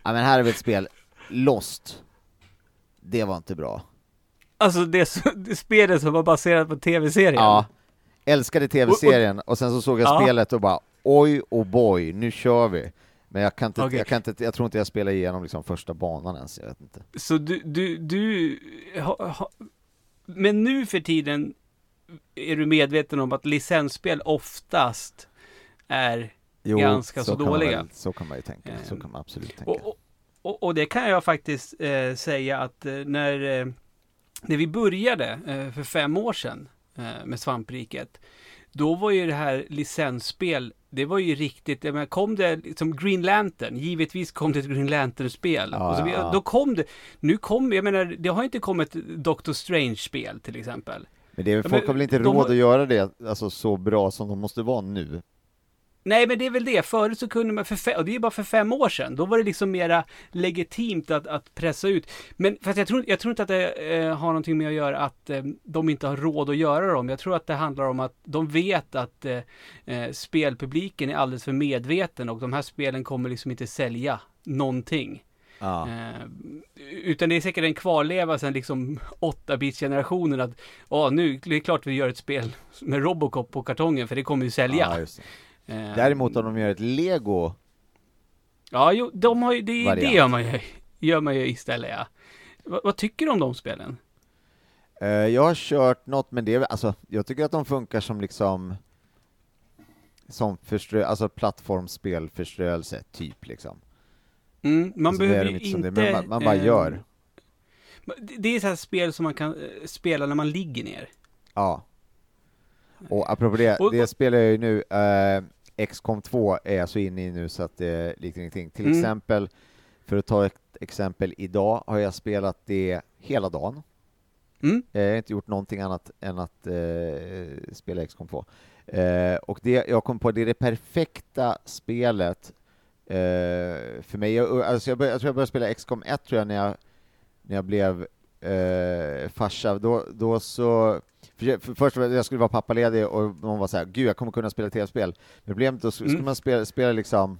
Ja men här är väl ett spel, Lost Det var inte bra alltså det, det spelet som var baserat på tv-serien. Ja, älskade tv-serien och sen så såg jag Ja. spelet och bara Oj och boy, nu kör vi Men jag kan inte, Okej. jag kan inte, jag tror inte jag spelar igenom liksom första banan ens, jag vet inte Så du, du, du, ha, ha, Men nu för tiden är du medveten om att licensspel oftast är Jo, ganska så man dåliga. väl- så kan man ju tänka. Så kan man absolut tänka. Och, och, och, och det kan jag faktiskt eh, säga att eh, när, eh, när vi började eh, för fem år sedan eh, med Svampriket, då var ju det här licensspel, det var ju riktigt, jag menar, kom det liksom Green Lantern, givetvis kom det ett Green Lantern-spel. Ja, så, ja, ja. Då kom det, nu kom, jag menar, det har inte kommit Doctor Strange-spel till exempel. Men det är, Ja, folk men har väl inte de råd har- att göra det alltså, så bra som de måste vara nu? Nej, men det är väl det. Förut så kunde man, för fe- och det är bara för fem år sedan, då var det liksom mera legitimt att, att pressa ut. Men fast jag tror, jag tror inte att det eh, har någonting med att göra att eh, de inte har råd att göra dem. Jag tror att det handlar om att de vet att eh, eh, spelpubliken är alldeles för medveten och de här spelen kommer liksom inte sälja någonting. Ja. Eh, utan det är säkert en kvarleva sen liksom 8-bits-generationen att ja, nu det är klart vi gör ett spel med Robocop på kartongen för det kommer ju sälja. Ja. Eh, Däremot om de gör ett lego, Ja, jo, de har ju, det, det gör man ju, gör man ju istället ja. Va, vad tycker du om de spelen? eh, jag har kört något, men det alltså, jag tycker att de funkar som liksom som förströ, alltså plattformsspelförströelse, typ liksom. Mm, man Alltså, det är behöver inte det, inte... men man, man bara eh, gör. Det det är så här spel som man kan eh, spela när man ligger ner. Ja. Och apropå det, Och- det spelar jag ju nu, eh, XCOM 2 är jag så inne i nu så att det liknar ingenting. Till Mm. exempel, för att ta ett exempel, idag har jag spelat det hela dagen. Mm? Eh, Jag har inte gjort någonting annat än att eh, spela XCOM 2. Eh, och det, jag kom på, det är det perfekta spelet för mig. Jag, alltså jag, började, jag tror jag började spela XCOM 1 tror jag när jag, när jag blev eh, farsa. Då, då så, för, jag- för först jag skulle vara pappaledig och någon var så här, gud jag kommer kunna spela tv-spel. Problemet då så skulle Mm. man spela, spela liksom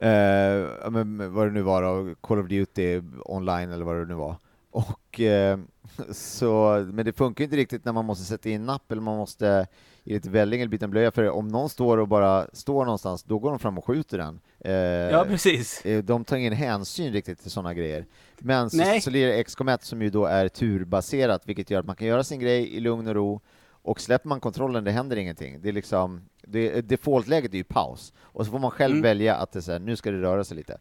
eh, men, vad det nu var då, Call of Duty online eller vad det nu var. Och eh, <laughs> så, men det funkar inte riktigt när man måste sätta in napp eller man måste ge lite välling eller byta en blöja, för om någon står och bara står någonstans, då går de fram och skjuter den. Eh, Ja, precis. eh, de tar ingen hänsyn riktigt till sådana grejer. Men så, Nej. så blir det XCOM 1 som ju då är turbaserat, vilket gör att man kan göra sin grej i lugn och ro, och släpper man kontrollen, det händer ingenting. Det är liksom, det, defaultläget är ju paus, och så får man själv Mm. välja att det är så här, nu ska det röra sig lite.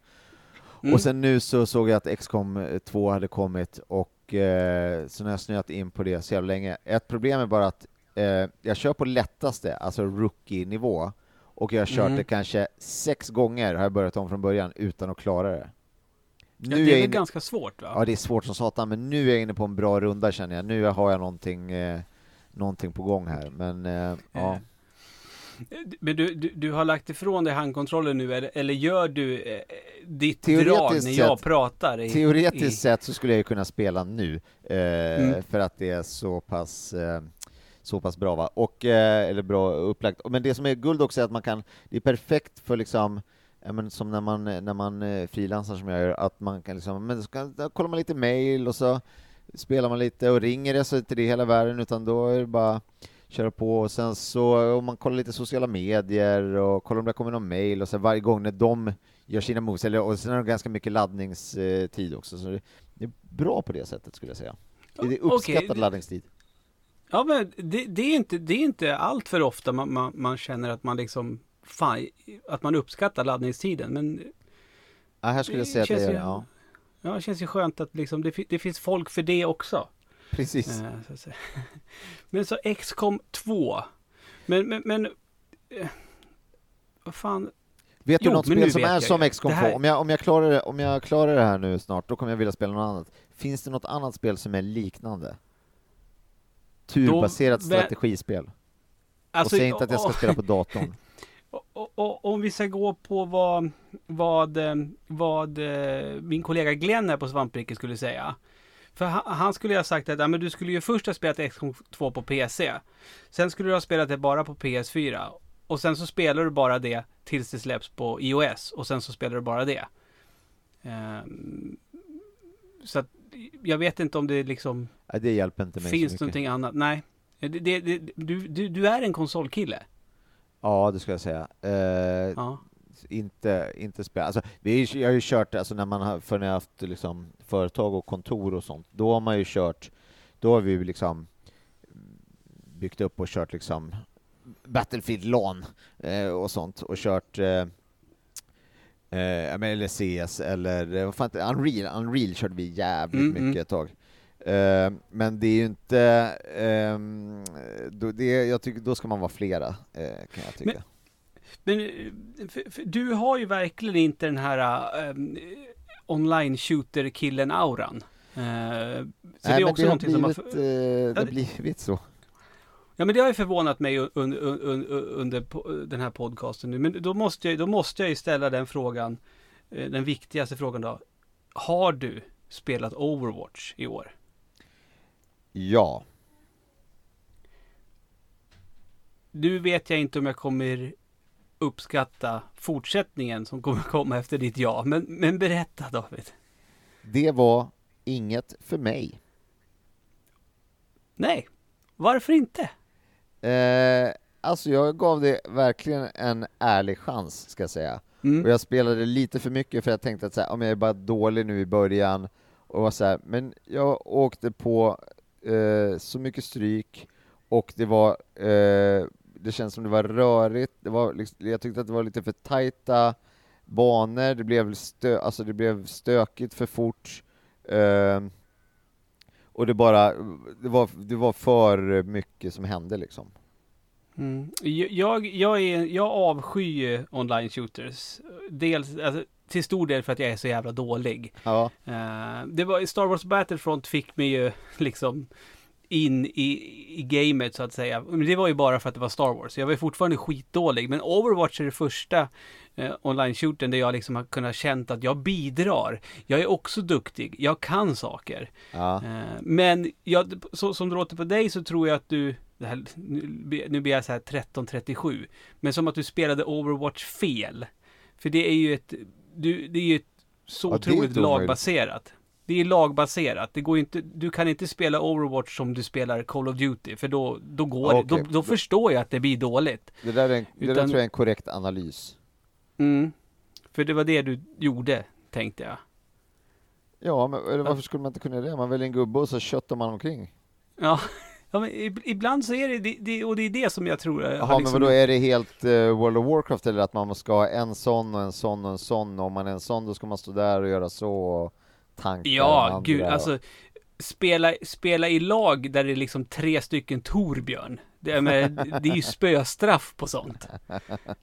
Mm. Och sen nu så såg jag att XCOM 2 hade kommit och eh, så när jag snöat in på det så jävla länge. Ett problem är bara att eh, jag kör på lättaste, alltså rookie-nivå, och jag har kört Mhm. det kanske sex gånger har jag börjat om från början utan att klara det. Ja, Nu det är är inne, ganska svårt va? ja, det är svårt som satan, men nu är jag inne på en bra runda känner jag. Nu har jag någonting, eh, någonting på gång här, men eh, ja. Eh, Men du, du, du har lagt ifrån dig handkontrollen nu, eller, eller gör du eh, ditt drag när jag sett- pratar? I, Teoretiskt i, sett så skulle jag ju kunna spela nu, eh, Mm. för att det är så pass, eh, så pass bra va? Och, eh, eller bra upplagt. Men det som är guld också är att man kan, det är perfekt för liksom men som när man, när man eh, frilansar som jag gör, att man kan liksom, men så kan, kollar man lite mail och så spelar man lite och ringer det så är inte det hela världen utan då är det bara köra på och sen så om man kollar lite sociala medier och kollar om det kommer någon mail och så varje gång när de gör sina moves, eller, och sen är det ganska mycket laddningstid också, så det, är bra på det sättet skulle jag säga. Det är uppskattad det- laddningstid. Ja, men det, det, är inte, det är inte allt för ofta man, man, man känner att man liksom, fan, att man uppskattar laddningstiden. Men Ja, här skulle jag säga att det känns är, ju- ja, ja, det känns ju skönt att liksom, det, det finns folk för det också. precis. Eh, så. <laughs> Men så XCOM 2. Men, men, men eh, vad fan. Vet du Jo, något spel som är jag som. XCOM Det här- 2? Om jag, om, jag klarar det, om jag klarar det här nu snart, då kommer jag vilja spela något annat. Finns det något annat spel som är liknande? Turbaserat vä- strategispel. Alltså, och säg inte att jag ska spela på datorn. <laughs> Och, och, om vi ska gå på vad, vad, eh, vad eh, min kollega Glenn här på Svampriket skulle säga. För han, han skulle ha sagt att ja, men du skulle ju först ha spelat XCOM 2 på PC. Sen skulle du ha spelat det bara på PS4. Och sen så spelar du bara det tills det släpps på iOS. Och sen så spelar du bara det. Ehm, så att jag vet inte om det liksom Nej, det hjälper inte mig så finns mycket. någonting annat. Nej. Det, det, det, du, du, du är en konsolkille. Ja, det ska jag säga. Eh, Ja. inte, inte spela. Alltså, vi jag har ju kört, alltså när man har, för när jag haft liksom, företag och kontor och sånt, då har man ju kört, då har vi liksom byggt upp och kört liksom Battlefield-LAN eh, och sånt och kört eh, eh, men eller CS eller eh, vad fan? Unreal, Unreal körde vi jävligt Mm, mycket mm. ett tag. Eh, men det är ju inte, ehm, då, det, jag tycker, då ska man vara flera, eh, kan jag tycka. Men eh, för, för, du har ju verkligen inte den här um, online shooter-killen-auran. Eh, så Nej, det är men också det någonting som har... blivit, eh, det har blivit så. Ja, men det har ju förvånat mig un- un- un- un- under po- den här podcasten nu. Men då måste jag, då måste jag ju ställa den frågan, eh, den viktigaste frågan då. Har du spelat Overwatch i år? Ja. Nu vet jag inte om jag kommer uppskatta fortsättningen som kommer <laughs> komma efter ditt ja. Men, men berätta David. Det var inget för mig. Nej, varför inte? Eh, alltså jag gav det verkligen en ärlig chans, ska jag säga. Och Mm. jag spelade lite för mycket för jag tänkte att så här, om jag är bara dålig nu i början, och var så här, men jag åkte på eh, så mycket stryk, och det var, eh, det känns som det var rörigt, det var, liksom, jag tyckte att det var lite för tajta banor, det blev, stö, alltså det blev stökigt för fort, eh, och det bara, det var, det var för mycket som hände liksom. Mm. Jag, jag, är, jag avskyr online shooters. Dels, alltså, till stor del för att jag är så jävla dålig. Ja, Eh, det var, Star Wars Battlefront fick mig ju <laughs> liksom in i, i gamet så att säga. Men det var ju bara för att det var Star Wars. Jag var ju fortfarande skitdålig. Men Overwatch är det första eh, online-shootern där jag liksom har kunnat känt att jag bidrar. Jag är också duktig. Jag kan saker. ja. Eh, men jag, så, som det låter på dig så tror jag att du, det här, nu, nu blir jag så här 1337, men som att du spelade Overwatch fel. För det är ju ett, du, det är ju ett så Ja, otroligt lagbaserat. Det är lagbaserat. Det går inte, du kan inte spela Overwatch som du spelar Call of Duty, för då, då går det, Okej. då, då förstår jag att det blir dåligt. Det där, är en, det där tror jag är en korrekt analys. Mm. För det var det du gjorde, tänkte jag. Ja, men eller varför skulle man inte kunna det? Man väljer en gubbe och så köttar man omkring. Ja, ja men ib- ibland så är det, det, det, och det är det som jag tror har Jaha, men liksom- vadå, är det helt eh, World of Warcraft eller att man ska ha en sån och en sån och en sån och om man är en sån då ska man stå där och göra så och tanka den Ja, gud, och- alltså spela, spela i lag där det är liksom tre stycken Torbjörn. Det är, men, det är ju spöstraff på sånt. <laughs>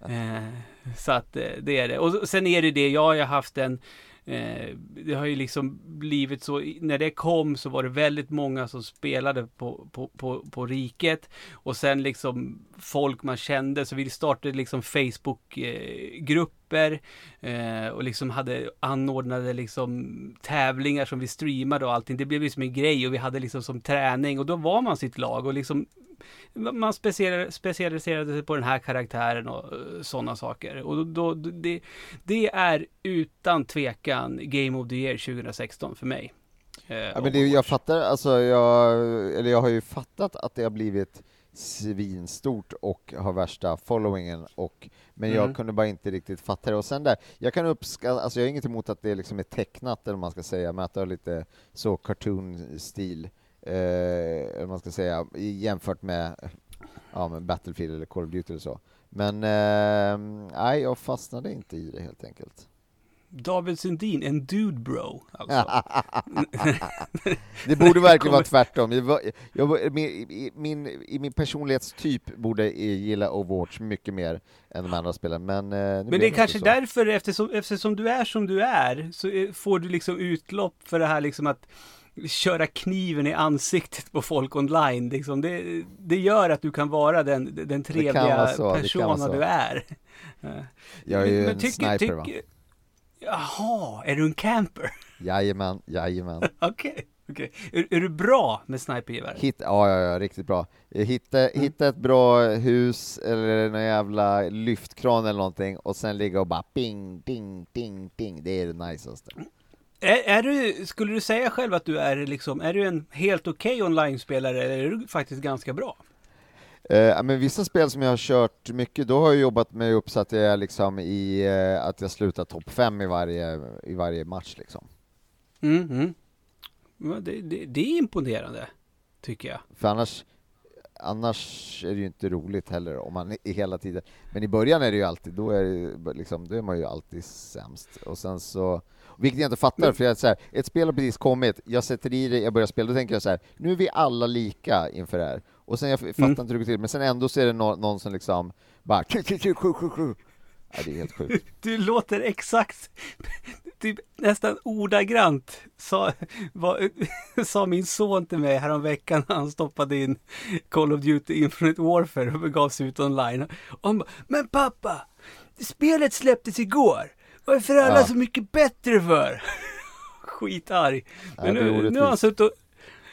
Eh, så att eh, det är det. Och sen är det det, jag har ju haft en eh, det har ju liksom blivit så, när det kom så var det väldigt många som spelade på, på, på, på riket och sen liksom folk man kände så vi startade liksom Facebookgrupper eh, och liksom hade anordnade liksom tävlingar som vi streamade och allting. Det blev liksom en grej och vi hade liksom som träning och då var man sitt lag och liksom man specialiserade, sig på den här karaktären och sådana saker. Och då, då, det, det är utan tvekan Game of the Year 2016 för mig. Eh, Ja, men det, jag fattar, alltså jag, eller jag har ju fattat att det har blivit svinstort och har värsta followingen och men jag Mm. kunde bara inte riktigt fatta det och sen där, jag kan uppskatta, alltså jag har inget emot att det liksom är tecknat eller vad man ska säga, men att det har lite så cartoon-stil, eh, man ska säga, jämfört med, ja, med Battlefield eller Call of Duty eller så. Men eh, nej, jag fastnade inte i det helt enkelt. David Sundin, en dude bro. Alltså. <laughs> Det borde <laughs> verkligen vara tvärtom. Jag, jag, min, i, min, min personlighetstyp borde gilla Overwatch mycket mer än de andra spelen, men eh, Men det är kanske så. därför, eftersom, eftersom du är som du är, så är- får du liksom utlopp för det här liksom att köra kniven i ansiktet på folk online. Liksom. Det, det gör att du kan vara den, den trevliga så, persona du är. Jag är ju men en tycker- sniper tycker- va? Jaha, är du en camper? Jajamän, jajamän. <laughs> Okej, okej. Är, är du bra med snipergevär? Hit, ja, ja, ja, riktigt bra. Hitta, Mm. hitta ett bra hus eller någon jävla lyftkran eller någonting och sen ligga och bara ping, ding, ding, ding. Det är det najsaste. Är, är du, skulle du säga själv att du är liksom, är du en helt okej online-spelare eller är du faktiskt ganska bra? Eh, men vissa spel som jag har kört mycket, då har jag jobbat mig upp så att jag är liksom i, eh, att jag slutar topp fem i varje, i varje match liksom. Mm, mm. Ja, det, det, det är imponerande. tycker jag. För annars, annars är det ju inte roligt heller om man är hela tiden... Men i början är det ju alltid, då är, det, liksom, då är man ju alltid sämst. Och sen så... Vilket jag inte fattar, för jag, så här, ett spel har precis kommit, jag sätter i det, jag börjar spela, då tänker jag så här, nu är vi alla lika inför det här. Och sen jag fattar Mm. inte hur det går till, men sen ändå så är det nå- någon som liksom bara... Ja, det är helt sjukt. <laughs> Du låter exakt, typ nästan ordagrant, sa, vad, <laughs> sa min son till mig häromveckan när han stoppade in Call of Duty Infinite Warfare och begav sig ut online. Och han bara, men pappa, spelet släpptes igår. Varför är alla Ja. så mycket bättre för? <laughs> Skitarg. Men nu, nu har han suttit och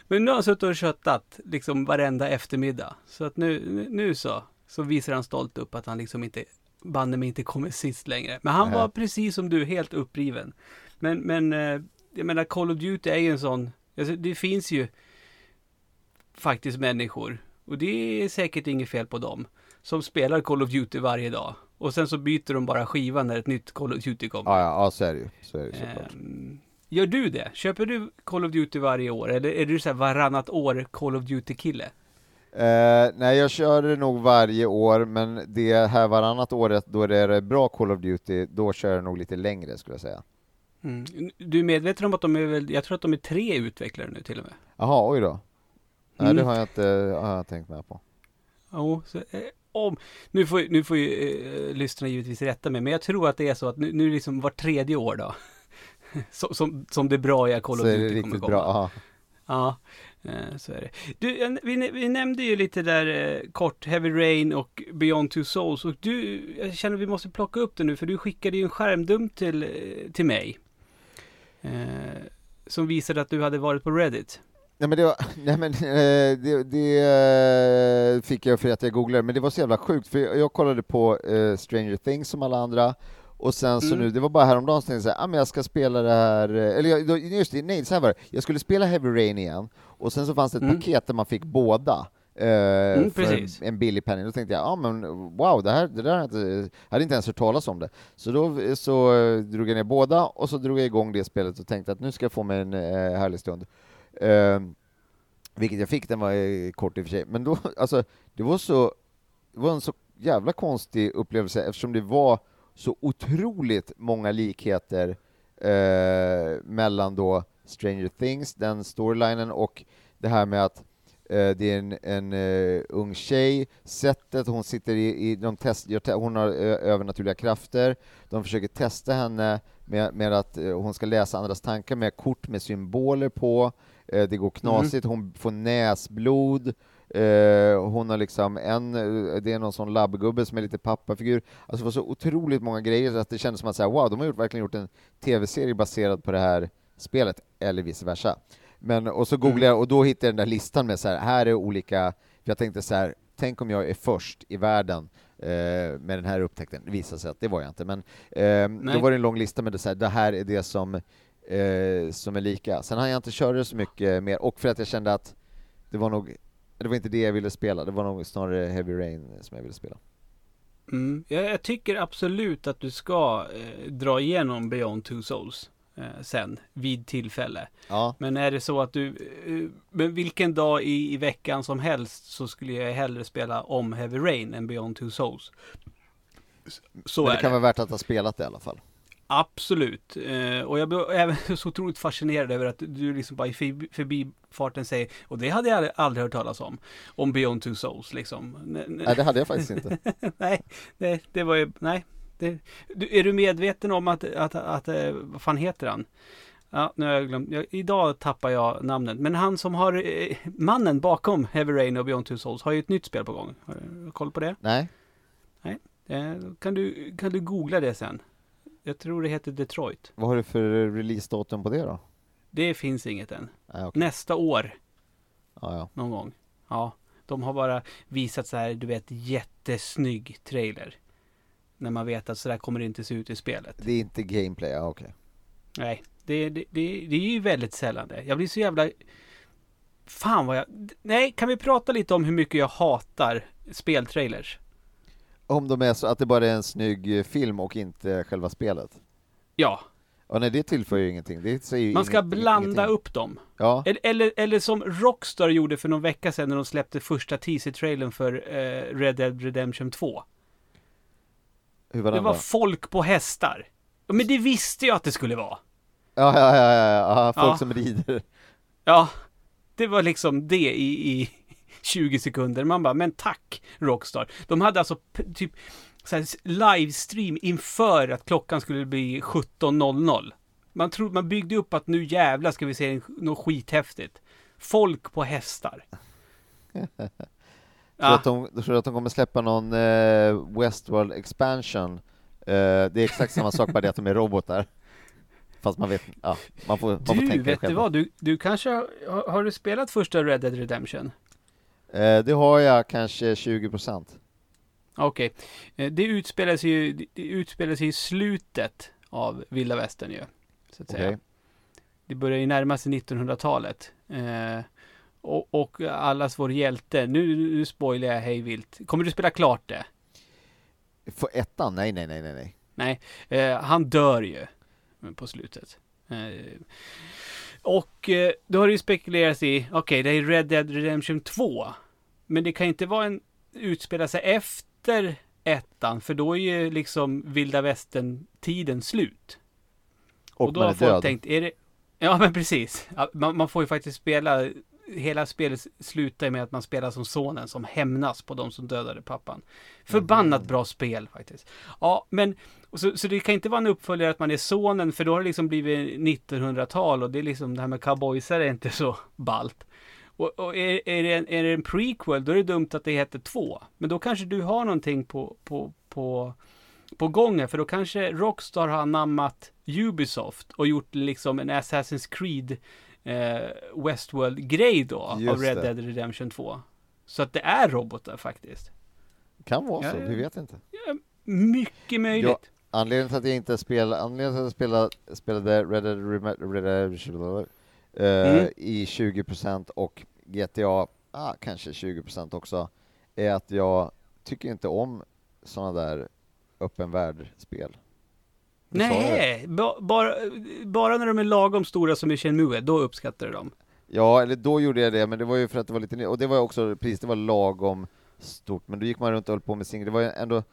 men nu har han suttit och köttat liksom varenda eftermiddag. Så att nu, nu, så, så visar han stolt upp att han liksom inte, banne mig inte kommer sist längre. Men han Nej. var precis som du, helt uppriven. Men, men, eh, jag menar Call of Duty är ju en sån, alltså, det finns ju faktiskt människor, och det är säkert inget fel på dem, som spelar Call of Duty varje dag. Och sen så byter de bara skiva när ett nytt Call of Duty kommer. Ja, ja, ja så är det ju. Så är det såklart. Ehm, Gör du det? Köper du Call of Duty varje år? Eller är du så här varannat år Call of Duty-kille? Eh, nej, jag kör det nog varje år, men det här varannat året, då det är bra Call of Duty, då kör jag nog lite längre skulle jag säga. Mm. Du är medveten om att de är väl, jag tror att de är tre utvecklare nu till och med. Jaha, oj då. Nej, Mm. det har jag inte har jag tänkt med på. Jo, så, eh, om, nu får, nu får ju eh, lyssnarna givetvis rätta mig, men jag tror att det är så att nu, nu är det liksom var tredje år då. <laughs> som, som, som det bra i Call of Duty kommer komma. bra. Aha. Ja, eh, så är det. Du, vi, vi nämnde ju lite där eh, kort Heavy Rain och Beyond Two Souls och du, jag känner att vi måste plocka upp det nu för du skickade ju en skärmdump till, eh, till mig. Eh, som visade att du hade varit på Reddit. Nej men, det, var, <laughs> nej, men eh, det, det eh, fick jag för att jag googlade, men det var så jävla sjukt, för jag, kollade på eh, Stranger Things som alla andra, och sen så Mm. nu, det var bara häromdagen så tänkte jag ah, men jag ska spela det här, eller jag, just det, nej så här var det, jag skulle spela Heavy Rain igen, och sen så fanns det ett Mm. paket där man fick båda, eh, för precis. en billig penning, då tänkte jag, ja ah, men wow, det här, det där jag hade inte ens hört talas om det. Så då så drog jag ner båda, och så drog jag igång det spelet och tänkte att nu ska jag få mig en eh, härlig stund. Eh, vilket jag fick, den var eh, kort i och för sig, men då, <laughs> alltså, det var så, det var en så jävla konstig upplevelse eftersom det var så otroligt många likheter eh, mellan då Stranger Things, den storylinen, och det här med att eh, det är en, en uh, ung tjej, sättet hon sitter i, i de test, gör te- hon har eh, övernaturliga krafter, de försöker testa henne med, med att eh, hon ska läsa andras tankar med kort med symboler på, det går knasigt, hon får näsblod, eh, hon har liksom en, eh, det är någon sån labbgubbe som är lite pappafigur, alltså det var så otroligt många grejer så att det kändes som att säga, wow, de har gjort, verkligen gjort en tv-serie baserad på det här spelet, eller vice versa. Men, och så googlade jag och då hittade jag den där listan med så här, här är olika, jag tänkte så här, tänk om jag är först i världen eh, med den här upptäckten. Det visade sig att det var jag inte, men eh, då var det en lång lista med det, så här, det här är det som, eh, som är lika. Sen har jag inte kört det så mycket mer, och för att jag kände att det var nog, det var inte det jag ville spela, det var nog snarare Heavy Rain som jag ville spela. Mm. Jag, jag tycker absolut att du ska eh, dra igenom Beyond Two Souls eh, sen, vid tillfälle. Ja, Men är det så att du, eh, men vilken dag i, i veckan som helst så skulle jag hellre spela om Heavy Rain än Beyond Two Souls. Så men är det kan det. vara värt att ha spelat det i alla fall. Absolut. Eh, och jag blev även <laughs> så otroligt fascinerad över att du liksom bara i förbi, förbifarten säger, och det hade jag aldrig, hört talas om, om Beyond Two Souls liksom. Nej, det hade jag faktiskt inte. <laughs> nej, det, det var ju, nej. Det, du, är du medveten om att, att, att, eh, vad fan heter han? Ja, nu har jag glömt. Jag, idag tappar jag namnet. Men han som har, eh, mannen bakom Heavy Rain och Beyond Two Souls har ju ett nytt spel på gång. Har du koll på det? Nej, Eh, kan, du, kan du googla det sen? Jag tror det heter Detroit. vad har du för releasedatum på det då? Det finns inget än. Nej, okej. Nästa år, Ja, ja. någon gång. Ja, de har bara visat så här, du vet, jättesnygg trailer. När man vet att så där kommer det inte se ut i spelet. Det är inte gameplay, ja okej. Nej, det, det, det, det är ju väldigt sällan det. Jag blir så jävla... Fan vad jag... Nej, kan vi prata lite om hur mycket jag hatar speltrailers? Om de är så att det bara är en snygg eh, film och inte själva spelet. Ja, Ja, nej, det tillför ju ingenting. Det säger ju Man ska inget- blanda ingenting. upp dem. Ja, Eller, eller, eller som Rockstar gjorde för någon vecka sedan när de släppte första teaser-trailern för eh, Red Dead Redemption 2. hur var Det var då? folk på hästar. Men det visste jag att det skulle vara. Ja, ja, ja, ja, ja, folk Ja. som rider. Ja, det var liksom det i, i 20 sekunder. Man bara, men tack Rockstar. De hade alltså typ så livestream inför att klockan skulle bli 17.00. Man, trodde, man byggde upp att nu jävlar ska vi se något skithäftigt. Folk på hästar. <laughs> Tror, att de, tror du att de kommer släppa någon eh, Westworld expansion? Eh, det är exakt samma sak, bara det att de är robotar. Fast man vet, ja, man får, man får du, tänka vet du själv. vad? Du, du kanske har, har du spelat första Red Dead Redemption? Eh, det har jag kanske 20 procent. Okej. Eh, Det utspelar sig ju det- utspelar sig i slutet av vilda västern ju. Så att säga. Okej. Det börjar ju närma sig 1900-talet. Eh, och, och allas vår hjälte. Nu, nu spoilar jag hej vilt. Kommer du spela klart det? För ettan? Nej, nej, nej, nej, nej. Nej. Eh, han dör ju på slutet. Eh, och eh, då har det ju spekulerats i, okej, det är Red Dead Redemption 2. Men det kan inte vara en, utspela sig efter ettan, för då är ju liksom vilda västern-tiden slut. Och, då man har folk död. tänkt, är det... Ja, men precis. Man, man får ju faktiskt spela... Hela spelet slutar med att man spelar som sonen som hämnas på de som dödade pappan. Förbannat bra spel faktiskt. Ja, men... och Så, så det kan inte vara en uppföljare att man är sonen, för då har det liksom blivit 1900-tal och det är liksom det här med cowboysar är inte så ballt. Och, och är, är, det en, är det en prequel, då är det dumt att det heter två. Men då kanske du har någonting på, på, på, på gång här, för då kanske Rockstar har anammat Ubisoft och gjort liksom en Assassin's Creed eh, Westworld-grej då av Just Red det. Dead Redemption 2. Så att det är robotar faktiskt. Kan vara Ja, så, ja. vi vet inte. Mycket möjligt. Anledningen till att jag inte spelade, anledningen till att jag spelade, spelade Red Dead Rem- Red Dead eh, Mm. i 20% och GTA, ah, kanske 20% också, är att jag tycker inte om sådana där öppen värld-spel. Nej, ba, bara, bara när de är lagom stora som i Shenmue, då uppskattar du dem. Ja, eller då gjorde jag det, men det var ju för att det var lite ny- och det var också precis, det var lagom stort, men då gick man runt och höll på med singel, det var ju ändå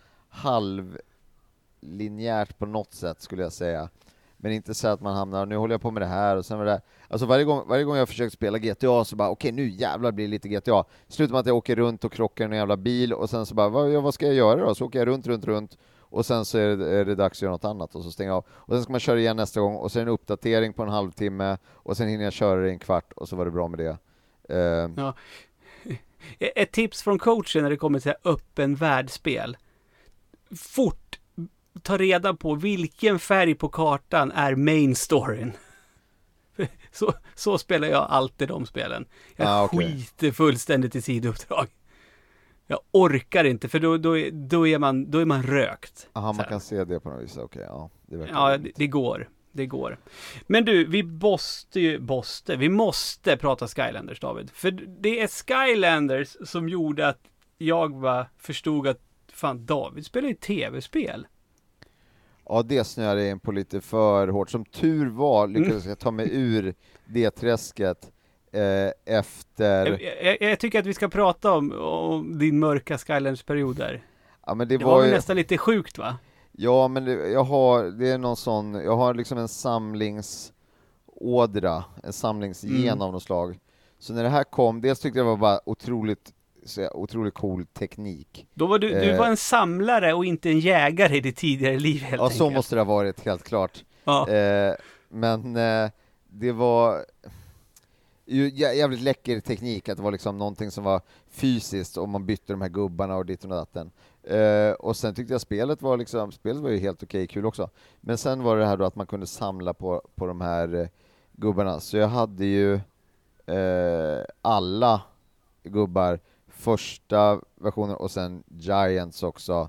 linjärt på något sätt skulle jag säga. Men inte så att man hamnar, nu håller jag på med det här och sen var det där. Alltså varje gång, varje gång jag försökt spela GTA så bara okej nu jävlar blir det lite GTA. Slutar med att jag åker runt och krockar i en jävla bil och sen så bara vad, ja, vad ska jag göra då? Så åker jag runt, runt, runt och sen så är det, är det dags att göra något annat och så stänger jag av. Och sen ska man köra igen nästa gång och sen en uppdatering på en halvtimme och sen hinner jag köra det i en kvart och så var det bra med det. Uh... Ja. <laughs> Ett tips från coachen när det kommer till öppen världsspel. Fort ta reda på vilken färg på kartan är main storyn. <laughs> Så, så spelar jag alltid de spelen. Jag Ah, okej. skiter fullständigt i sidouppdrag. Jag orkar inte för då, då, är, då, är, man, då är man rökt. Aha, Så man kan se det på något vis, okej, ja. Det Ja, det, det går. Det går. Men du, vi måste ju, måste, vi måste prata Skylanders David. För det är Skylanders som gjorde att jag bara förstod att fan, David spelar ju tv-spel. Ja, det snöade jag in på lite för hårt. Som tur var Mm. lyckades jag ta mig ur det träsket eh, efter... Jag, jag, jag tycker att vi ska prata om, om din mörka Skylanders-period där. Ja, men det, Det var, var ju... nästan lite sjukt va? Ja, men det, jag har, det är någon sån, jag har liksom en samlingsådra, en samlingsgen Mm. av något slag. Så när det här kom, dels tyckte jag det var bara otroligt, så otroligt cool teknik. Då var du, du Eh. var en samlare och inte en jägare i ditt tidigare liv helt Ja, enkelt. så måste det ha varit, helt klart. Ja. Eh, men eh, det var ju jä- jävligt läcker teknik, att det var liksom någonting som var fysiskt och man bytte de här gubbarna och ditt och datten. Eh, och sen tyckte jag spelet var liksom, spelet var ju helt okej kul också. Men sen var det här då att man kunde samla på, på de här eh, gubbarna, så jag hade ju eh, alla gubbar, första versionen och sen Giants också.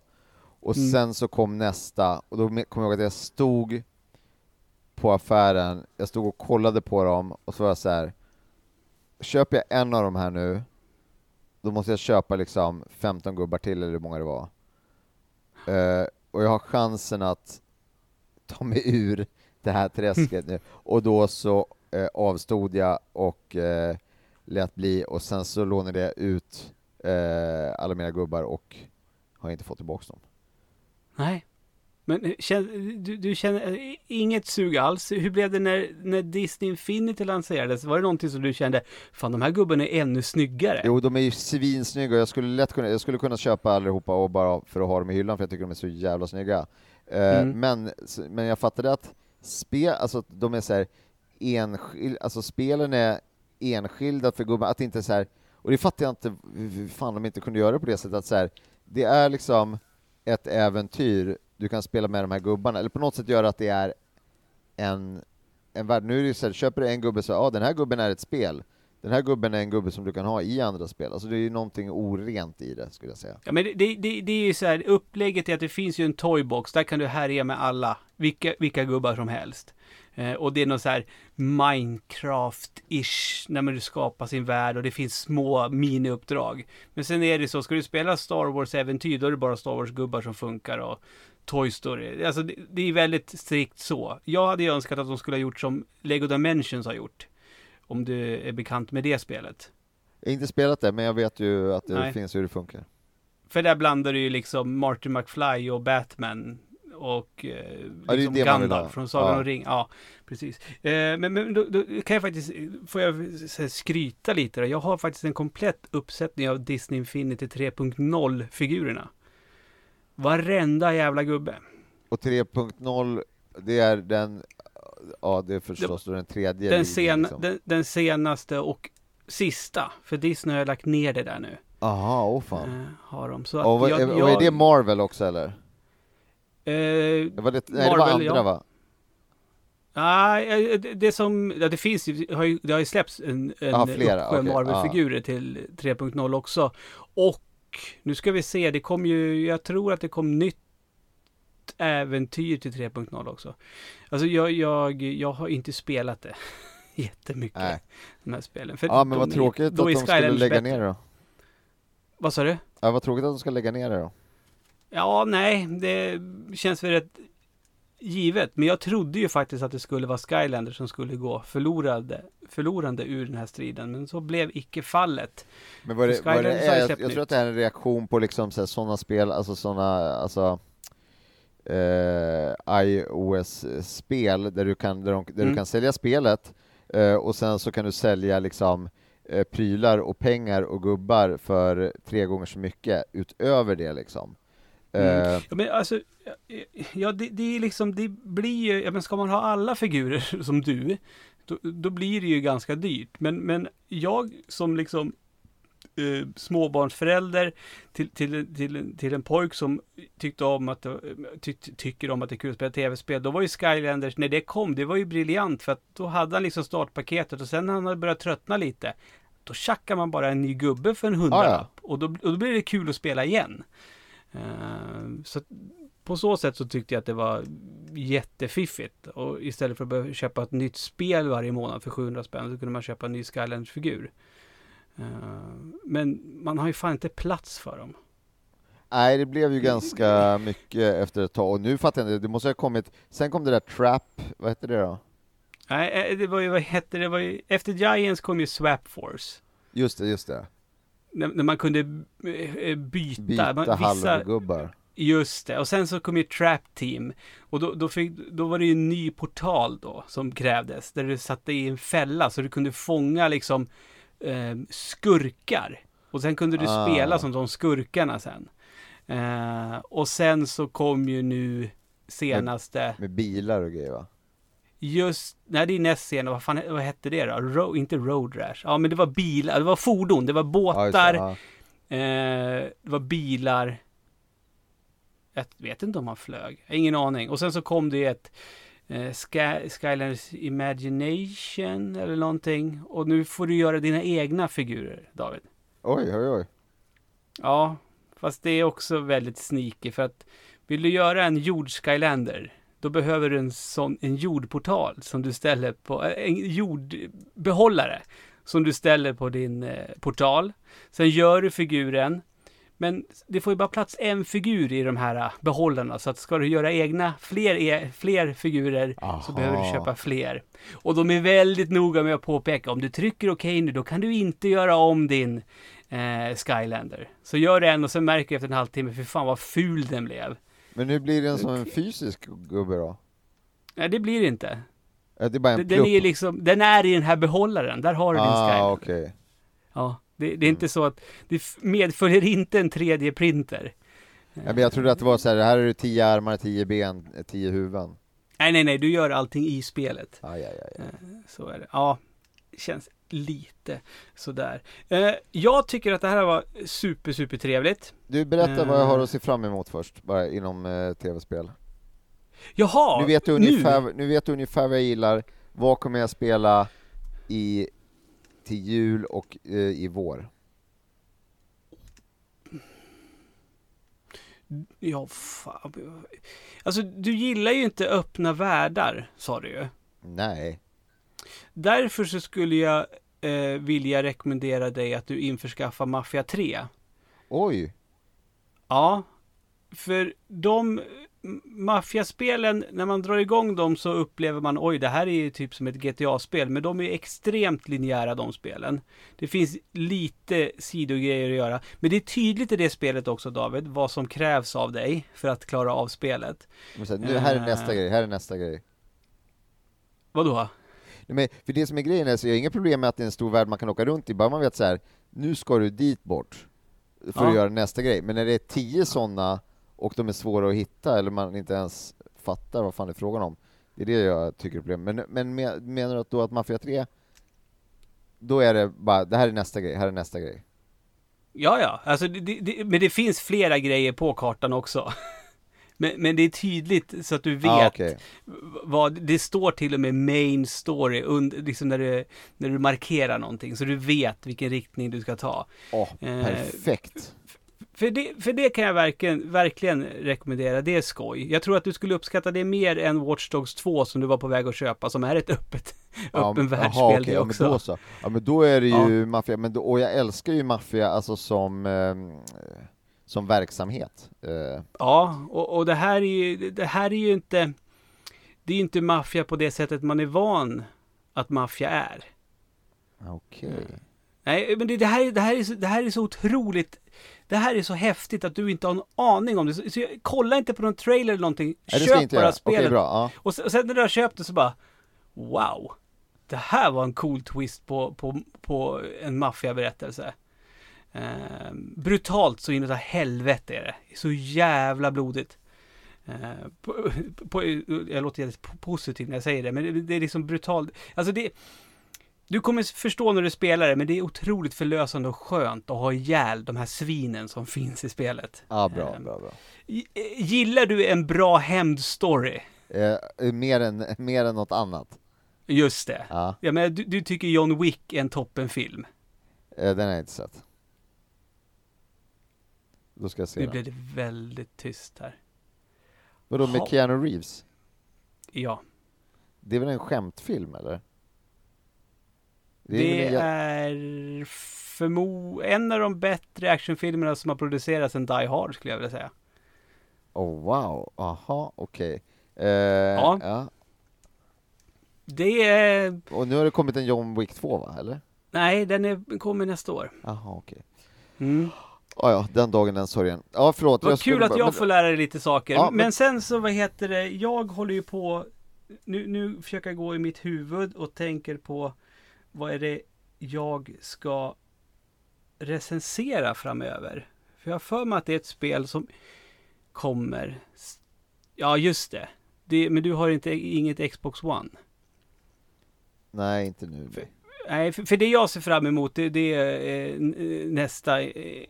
Och Mm. sen så kom nästa, och då me- kommer jag ihåg att jag stod på affären, jag stod och kollade på dem, och så var jag så här. köper jag en av de här nu, då måste jag köpa liksom 15 gubbar till, eller hur många det var. Eh, och jag har chansen att ta mig ur det här träsket nu. <laughs> Och då så eh, avstod jag och eh, lät bli och sen så lånade jag ut eh, alla mina gubbar och har inte fått tillbaka dem. Nej. Men eh, du, du känner eh, inget sug alls. Hur blev det när, när Disney Infinity lanserades? Var det någonting som du kände, fan de här gubbarna är ännu snyggare? Jo, de är ju svinsnygga jag skulle lätt kunna, jag skulle kunna köpa allihopa och bara för att ha dem i hyllan för jag tycker de är så jävla snygga. Eh, Mm. men, men jag fattade att spel, alltså de är så här enskild, alltså spelen är enskilda för gubbar, att det inte är så här, och det fattar jag inte hur fan de inte kunde göra det på det sättet att så här, det är liksom ett äventyr, du kan spela med de här gubbarna, eller på något sätt göra att det är en, en värld. Nu är det ju så här, köper du en gubbe så, ja ah, den här gubben är ett spel, den här gubben är en gubbe som du kan ha i andra spel, alltså det är ju någonting orent i det skulle jag säga. Ja men det, det, det, det är ju så här, upplägget är att det finns ju en toybox, där kan du härja med alla, vilka, vilka gubbar som helst. Eh, och det är något så här Minecraft-ish, när man skapar sin värld och det finns små miniuppdrag. Men sen är det så, ska du spela Star Wars-äventyr, då är det bara Star Wars-gubbar som funkar och Toy Story. Alltså det, det är väldigt strikt så. Jag hade ju önskat att de skulle ha gjort som Lego Dimensions har gjort. Om du är bekant med det spelet. Jag har inte spelat det, men jag vet ju att det Nej. finns hur det funkar. För där blandar du ju liksom Martin McFly och Batman och eh, är liksom det. Gandalf från Sagan Ja. om ring. Ja, precis. Eh, men men då, då kan jag faktiskt, får jag här skryta lite då. Jag har faktiskt en komplett uppsättning av Disney Infinity 3.0-figurerna. Varenda jävla gubbe. Och 3.0, det är den, ja det är förstås då den tredje Den, sen, liksom. den, den senaste och sista. För Disney har lagt ner det där nu. Aha, åh fan. Eh, har de. Så och, att är, jag, och är det Marvel också eller? Eh, Det var det, nej, det var Marvel, andra ja. va? Nej, eh, det, det som, ja, det finns ju, det har ju, det har ju släppts en, en Ja, flera, uppsjö okej, Marvel-figurer till 3.0 också. Och nu ska vi se, det kom ju, jag tror att det kom nytt äventyr till 3.0 också. Alltså jag, jag, jag har inte spelat det <laughs> jättemycket, Nej. de här spelen. För Ja men vad är- tråkigt att då de är skulle lägga bättre. ner det då. Vad sa du? Ja, vad tråkigt att de ska lägga ner det då. Ja, nej, det känns väl rätt givet. Men jag trodde ju faktiskt att det skulle vara Skylander som skulle gå förlorade, förlorande ur den här striden. Men så blev icke fallet. Men vad det, vad det jag, släppt jag tror att det är en reaktion på liksom sådana spel, alltså sådana, alltså eh, iOS-spel där du kan, där de, där Mm. du kan sälja spelet eh, och sen så kan du sälja liksom eh, prylar och pengar och gubbar för tre gånger så mycket utöver det liksom. Mm. Eh, Ja, men alltså, ja, det, det är liksom, det blir ju, ja men ska man ha alla figurer <laughs> som du, då, då blir det ju ganska dyrt. Men, men jag som liksom eh, småbarnsförälder till, till, till, till en pojk som tyckte om att, det- ty, tycker om att det är kul att spela tv-spel. Då var ju Skylanders, när det kom, det var ju briljant för att då hade han liksom startpaketet och sen när han hade börjat tröttna lite, då tjackar man bara en ny gubbe för en hundralapp. Och, då, och då blir det kul att spela igen. Eh, så på så sätt så tyckte jag att det var jättefiffigt. Och istället för att behöva köpa ett nytt spel varje månad för 700 spänn så kunde man köpa en ny Skylanders-figur. Eh, men man har ju fan inte plats för dem. Nej, det blev ju ganska <laughs> mycket efter ett tag och nu fattar jag inte, det måste ha kommit, sen kom det där Trap, vad hette det då? Nej, eh, det var ju, vad hette det, det var ju, efter Giants kom ju Swap Force. Just det, just det. När, när man kunde eh, byta. Byta man, vissa, halvgubbar. Just det, och sen så kom ju Trap Team. Och då, då, fick, då var det ju en ny portal då som krävdes. Där du satte i en fälla så du kunde fånga liksom eh, skurkar. Och sen kunde du Ah. spela som de skurkarna sen. Eh, och sen så kom ju nu senaste, Med bilar och grejer va? Just, nej det är näst senare, vad fan vad hette det då? Ro, inte Road Rash. Ja men det var bilar, det var fordon, det var Ja, båtar. det, ja. Eh, det var bilar. Jag vet inte om man flög. Ingen aning. Och sen så kom det ett eh, Sky, Skylanders Imagination eller någonting. Och nu får du göra dina egna figurer, David. Oj, oj, oj. Ja, fast det är också väldigt sneaky för att vill du göra en jord-Skylander då behöver du en sån, en jordportal som du ställer på, eh, en jordbehållare som du ställer på din eh, portal. Sen gör du figuren Men det får ju bara plats en figur i de här äh, behållarna. Så att ska du göra egna, fler, e- fler figurer så Aha. behöver du köpa fler. Och de är väldigt noga med att påpeka, om du trycker okej nu, då kan du inte göra om din eh, Skylander. Så gör det en och sen märker du efter en halvtimme, för fan vad ful den blev. Men nu blir den som en fysisk gubbe då? Nej, det blir det inte. Ja, Det är bara en Den, den plupp? är liksom, den är i den här behållaren, där har du din ah, Skylander. okej. Ja, det, det är inte så att, det medföljer inte en 3D-printer. Ja, men jag trodde att det var så här, här är det tio armar, tio ben, eh, tio huvuden. Nej, nej, nej, du gör allting i spelet. Aj, aj, aj. Så är det. Ja, känns lite sådär. Eh, jag tycker att det här var super, super trevligt. Du, berätta vad jag har Eh. att se fram emot först, bara inom eh, tv-spel. Jaha, nu, vet du ungefär, nu. vet du ungefär vad jag gillar, vad kommer jag spela i, till jul och eh, i vår? Ja, fan. Alltså, du gillar ju inte öppna världar, sa du ju. Nej. Därför så skulle jag eh, vilja rekommendera dig att du införskaffar Mafia 3. Oj! Ja, för de maffiaspelen, när man drar igång dem så upplever man oj, det här är ju typ som ett GTA-spel, men de är extremt linjära de spelen. Det finns lite sidogrejer att göra, men det är tydligt i det spelet också David, vad som krävs av dig för att klara av spelet. Men här, nu, här är nästa Eh. grej, här är nästa grej. Vadå? Men för det som är grejen är, så jag har inga problem med att det är en stor värld man kan åka runt i, bara man vet så här, nu ska du dit bort för Ja. att göra nästa grej. Men när det är tio sådana och de är svåra att hitta eller man inte ens fattar vad fan det är frågan om, det är det jag tycker är problem. Men, men me- menar du att då att Mafia 3, då är det bara, det här är nästa grej, här är nästa grej. Ja, ja, alltså, det, det, men det finns flera grejer på kartan också. <laughs> Men, men det är tydligt så att du vet Ah, okej. vad, det står till och med main story under, liksom när du, när du markerar någonting så du vet vilken riktning du ska ta. Eh, perfekt. För det, för det kan jag verkligen, verkligen rekommendera, det är skoj. Jag tror att du skulle uppskatta det mer än Watch Dogs 2 som du var på väg att köpa, som är ett öppet, <laughs> Ja, öppen men- världsspel jaha, okej, det ja, men också. då så. Ja men då är det ju maffia, men då, och jag älskar ju maffia alltså som, ehm, som verksamhet. Eh, Ja, och, och det här är ju, det här är ju inte, det är inte maffia på det sättet man är van att maffia är. Okej. Nej, men det, det, här, det, här är det här är så otroligt, det här är så häftigt att du inte har en aning om det. Så, så kolla inte på någon trailer eller någonting, Nej, köp bara göra. Spelet. bra. Ja. Och, sen, och sen när du har köpt det så bara, wow, det här var en cool twist på, på, på en maffiaberättelse. Eh, brutalt så inåt helvete är det. Så jävla blodigt. Eh, på, <laughs> på, jag låter jävligt po- positiv när jag säger det, men det, det är liksom brutalt. Alltså det, du kommer förstå när du spelar det, men det är otroligt förlösande och skönt att ha ihjäl de här svinen som <laughs> finns i spelet. Ja, bra, Ehm. bra, bra. Eh, Gillar du en bra hämndstory? Eh, mer, än, mer än något annat. Just det. Ja, Jag menar, du, du tycker John Wick är en toppenfilm. eh, den har jag inte sett. Då ska jag se Nu blev det väldigt tyst här. Vadå med Ha. Keanu Reeves? Ja, Det är väl en skämtfilm eller? det, en jä- är förmo en av de bättre actionfilmerna som har producerats än Die Hard skulle jag vilja säga. Oh wow, aha, okej. Eh, Ja. ja. Det är... Och nu har det kommit en John Wick 2 va, eller? Nej, den är, kommer nästa år. Jaha, okej. Mm. Ah, ja, den dagen, den sorgen. Ja, förlåt. Vad kul att jag men- får lära dig lite saker. Ja, men... men- sen så, vad heter det, jag håller ju på, nu, nu försöker jag gå i mitt huvud och tänker på vad är det jag ska recensera framöver. För jag har för mig att det är ett spel som kommer. Ja, just det. det men du har inte, inget Xbox One. Nej, inte nu. För- Nej, för, för det jag ser fram emot det, det är eh, eh, nästa eh,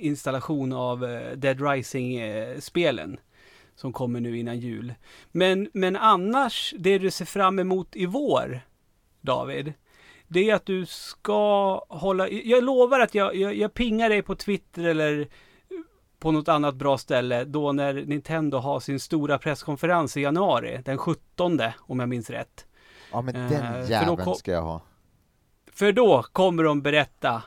installation av eh, Dead Rising-spelen. som kommer nu innan jul. Men, men annars, det du ser fram emot i vår, David. Det är att du ska hålla, jag lovar att jag, jag, jag pingar dig på Twitter eller på något annat bra ställe då när Nintendo har sin stora presskonferens i januari, den 17 om jag minns rätt. Ja, men Eh, den jäveln ska jag ha. För då kommer de berätta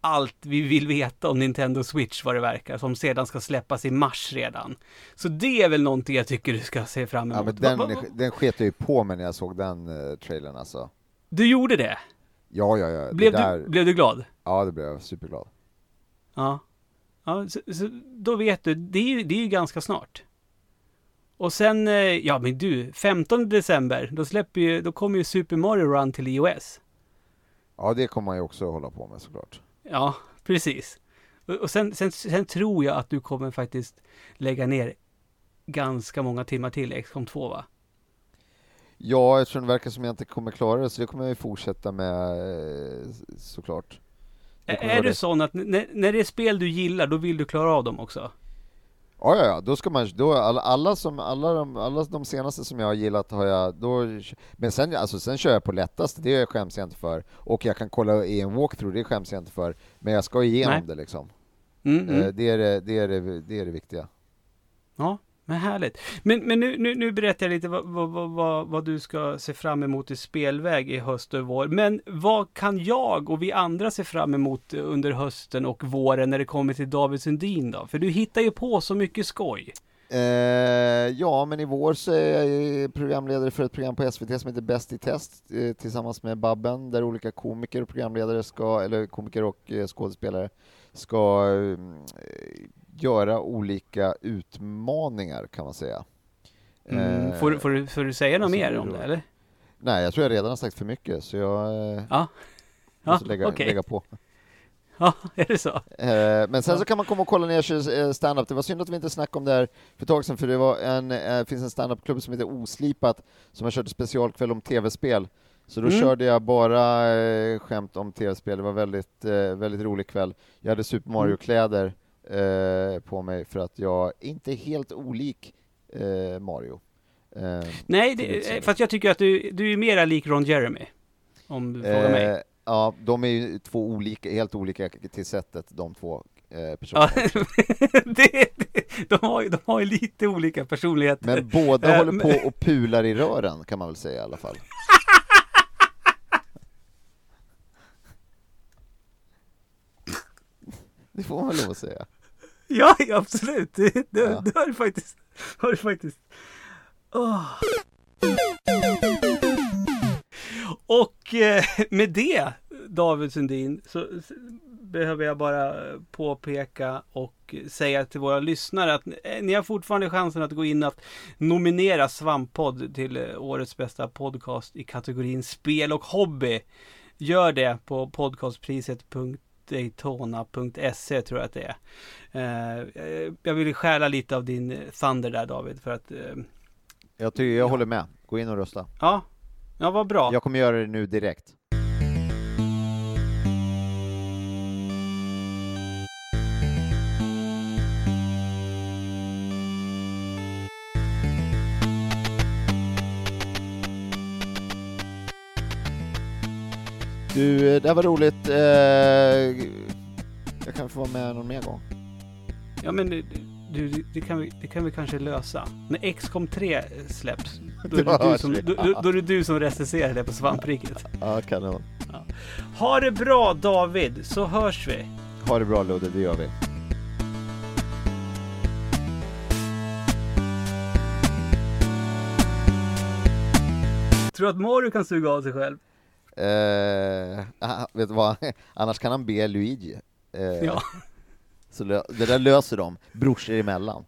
allt vi vill veta om Nintendo Switch vad det verkar, som sedan ska släppas i mars redan. Så det är väl någonting jag tycker du ska se fram emot. Ja, men den, Va- den sket jag ju på mig när jag såg den uh, trailern alltså. Du gjorde det? Ja, ja, ja. Blev, där, du, blev du glad? Ja, det blev jag superglad. Ja. ja så, så, då vet du, det är, det är ju ganska snart. Och sen, eh, ja men du, 15 december, då släpper ju, då kommer ju Super Mario Run till iOS. Ja, det kommer man ju också hålla på med såklart. Ja, precis. Och, sen, sen, sen tror jag att du kommer faktiskt lägga ner ganska många timmar till i XCOM 2 va? Ja, eftersom det verkar som jag inte kommer klara det, så det kommer jag ju fortsätta med eh, såklart. Är du det. sån att när, när det är spel du gillar, då vill du klara av dem också? Ja, ja, ja, då ska man, då, alla, alla, som, alla, de, alla de senaste som jag har gillat har jag, då, men sen, alltså, sen kör jag på lättaste, det skäms jag inte för. Och jag kan kolla i en walkthrough, det skäms jag inte för. Men jag ska igenom Nej. det liksom. Mm, mm. Eh, Det, är det, det, är det, det är det viktiga. Ja, men härligt. Men, men nu, nu, nu berättar jag lite vad, vad, vad- vad, du ska se fram emot i spelväg i höst och vår. Men vad kan jag och vi andra se fram emot under hösten och våren när det kommer till David Sundin då? För du hittar ju på så mycket skoj. Eh, ja, men i vår så är jag programledare för ett program på SVT som heter Bäst i test eh, tillsammans med Babben, där olika komiker och programledare ska, eller komiker och eh, skådespelare ska eh, göra olika utmaningar kan man säga. Mm. Eh, får, får, du, får du säga något så mer om det det eller? Nej, jag tror jag redan har sagt för mycket, så jag eh, Ja. Ja, måste lägga, okej. lägga på. <laughs> Ja, är det så? Eh, men sen Ja. så kan man komma och kolla när jag kör stand-up. Det var synd att vi inte snackade om det här för ett tag sedan, för det var en, eh, finns en stand-up-klubb som heter Oslipat som har kört specialkväll om tv-spel. Så då Mm. körde jag bara skämt om tv-spel. Det var väldigt, väldigt rolig kväll. Jag hade Super Mario-kläder eh, på mig för att jag inte är helt olik eh, Mario. Eh, Nej, det, fast jag tycker att du, du är mera lik Ron Jeremy. Om du frågar mig. eh, ja, de är ju två olika, helt olika till sättet, de två eh, Ja, <laughs> personerna. det, det, de, har, de har ju lite olika personligheter. Men båda Eh, håller men- på och pular i rören kan man väl säga i alla fall. <laughs> Det får man lov att säga. Ja, absolut. Det, det, Ja. det har du faktiskt. Har du faktiskt. Åh. Och eh, med det, David Sundin, så behöver jag bara påpeka och säga till våra lyssnare att eh, ni har fortfarande chansen att gå in att nominera Svamppodd till eh, årets bästa podcast i kategorin spel och hobby. Gör det på podcastpriset.daytona.se tror jag att det är. Eh, jag vill stjäla lite av din thunder där David för att eh, Jag, tycker, jag Ja. håller med. Gå in och rösta. ja, ja vad bra. Jag kommer göra det nu direkt. Du, eh, det här var roligt. Eh, Jag kan få vara med någon mer gång. Ja men det- du, det, kan vi, det kan vi kanske lösa. När XCOM 3 släpps, då är, det <laughs> du som, då, då, då är det du som recenserar det på Svampriket. <laughs> Ja, kanon. Ha det bra David, så hörs vi. Ha det bra Ludde, det gör vi. Tror du att Mario kan suga av sig själv? Eh, vet du vad? <laughs> Annars kan han be Luigi. Eh, Ja. Så det där löser de, brorsor emellan.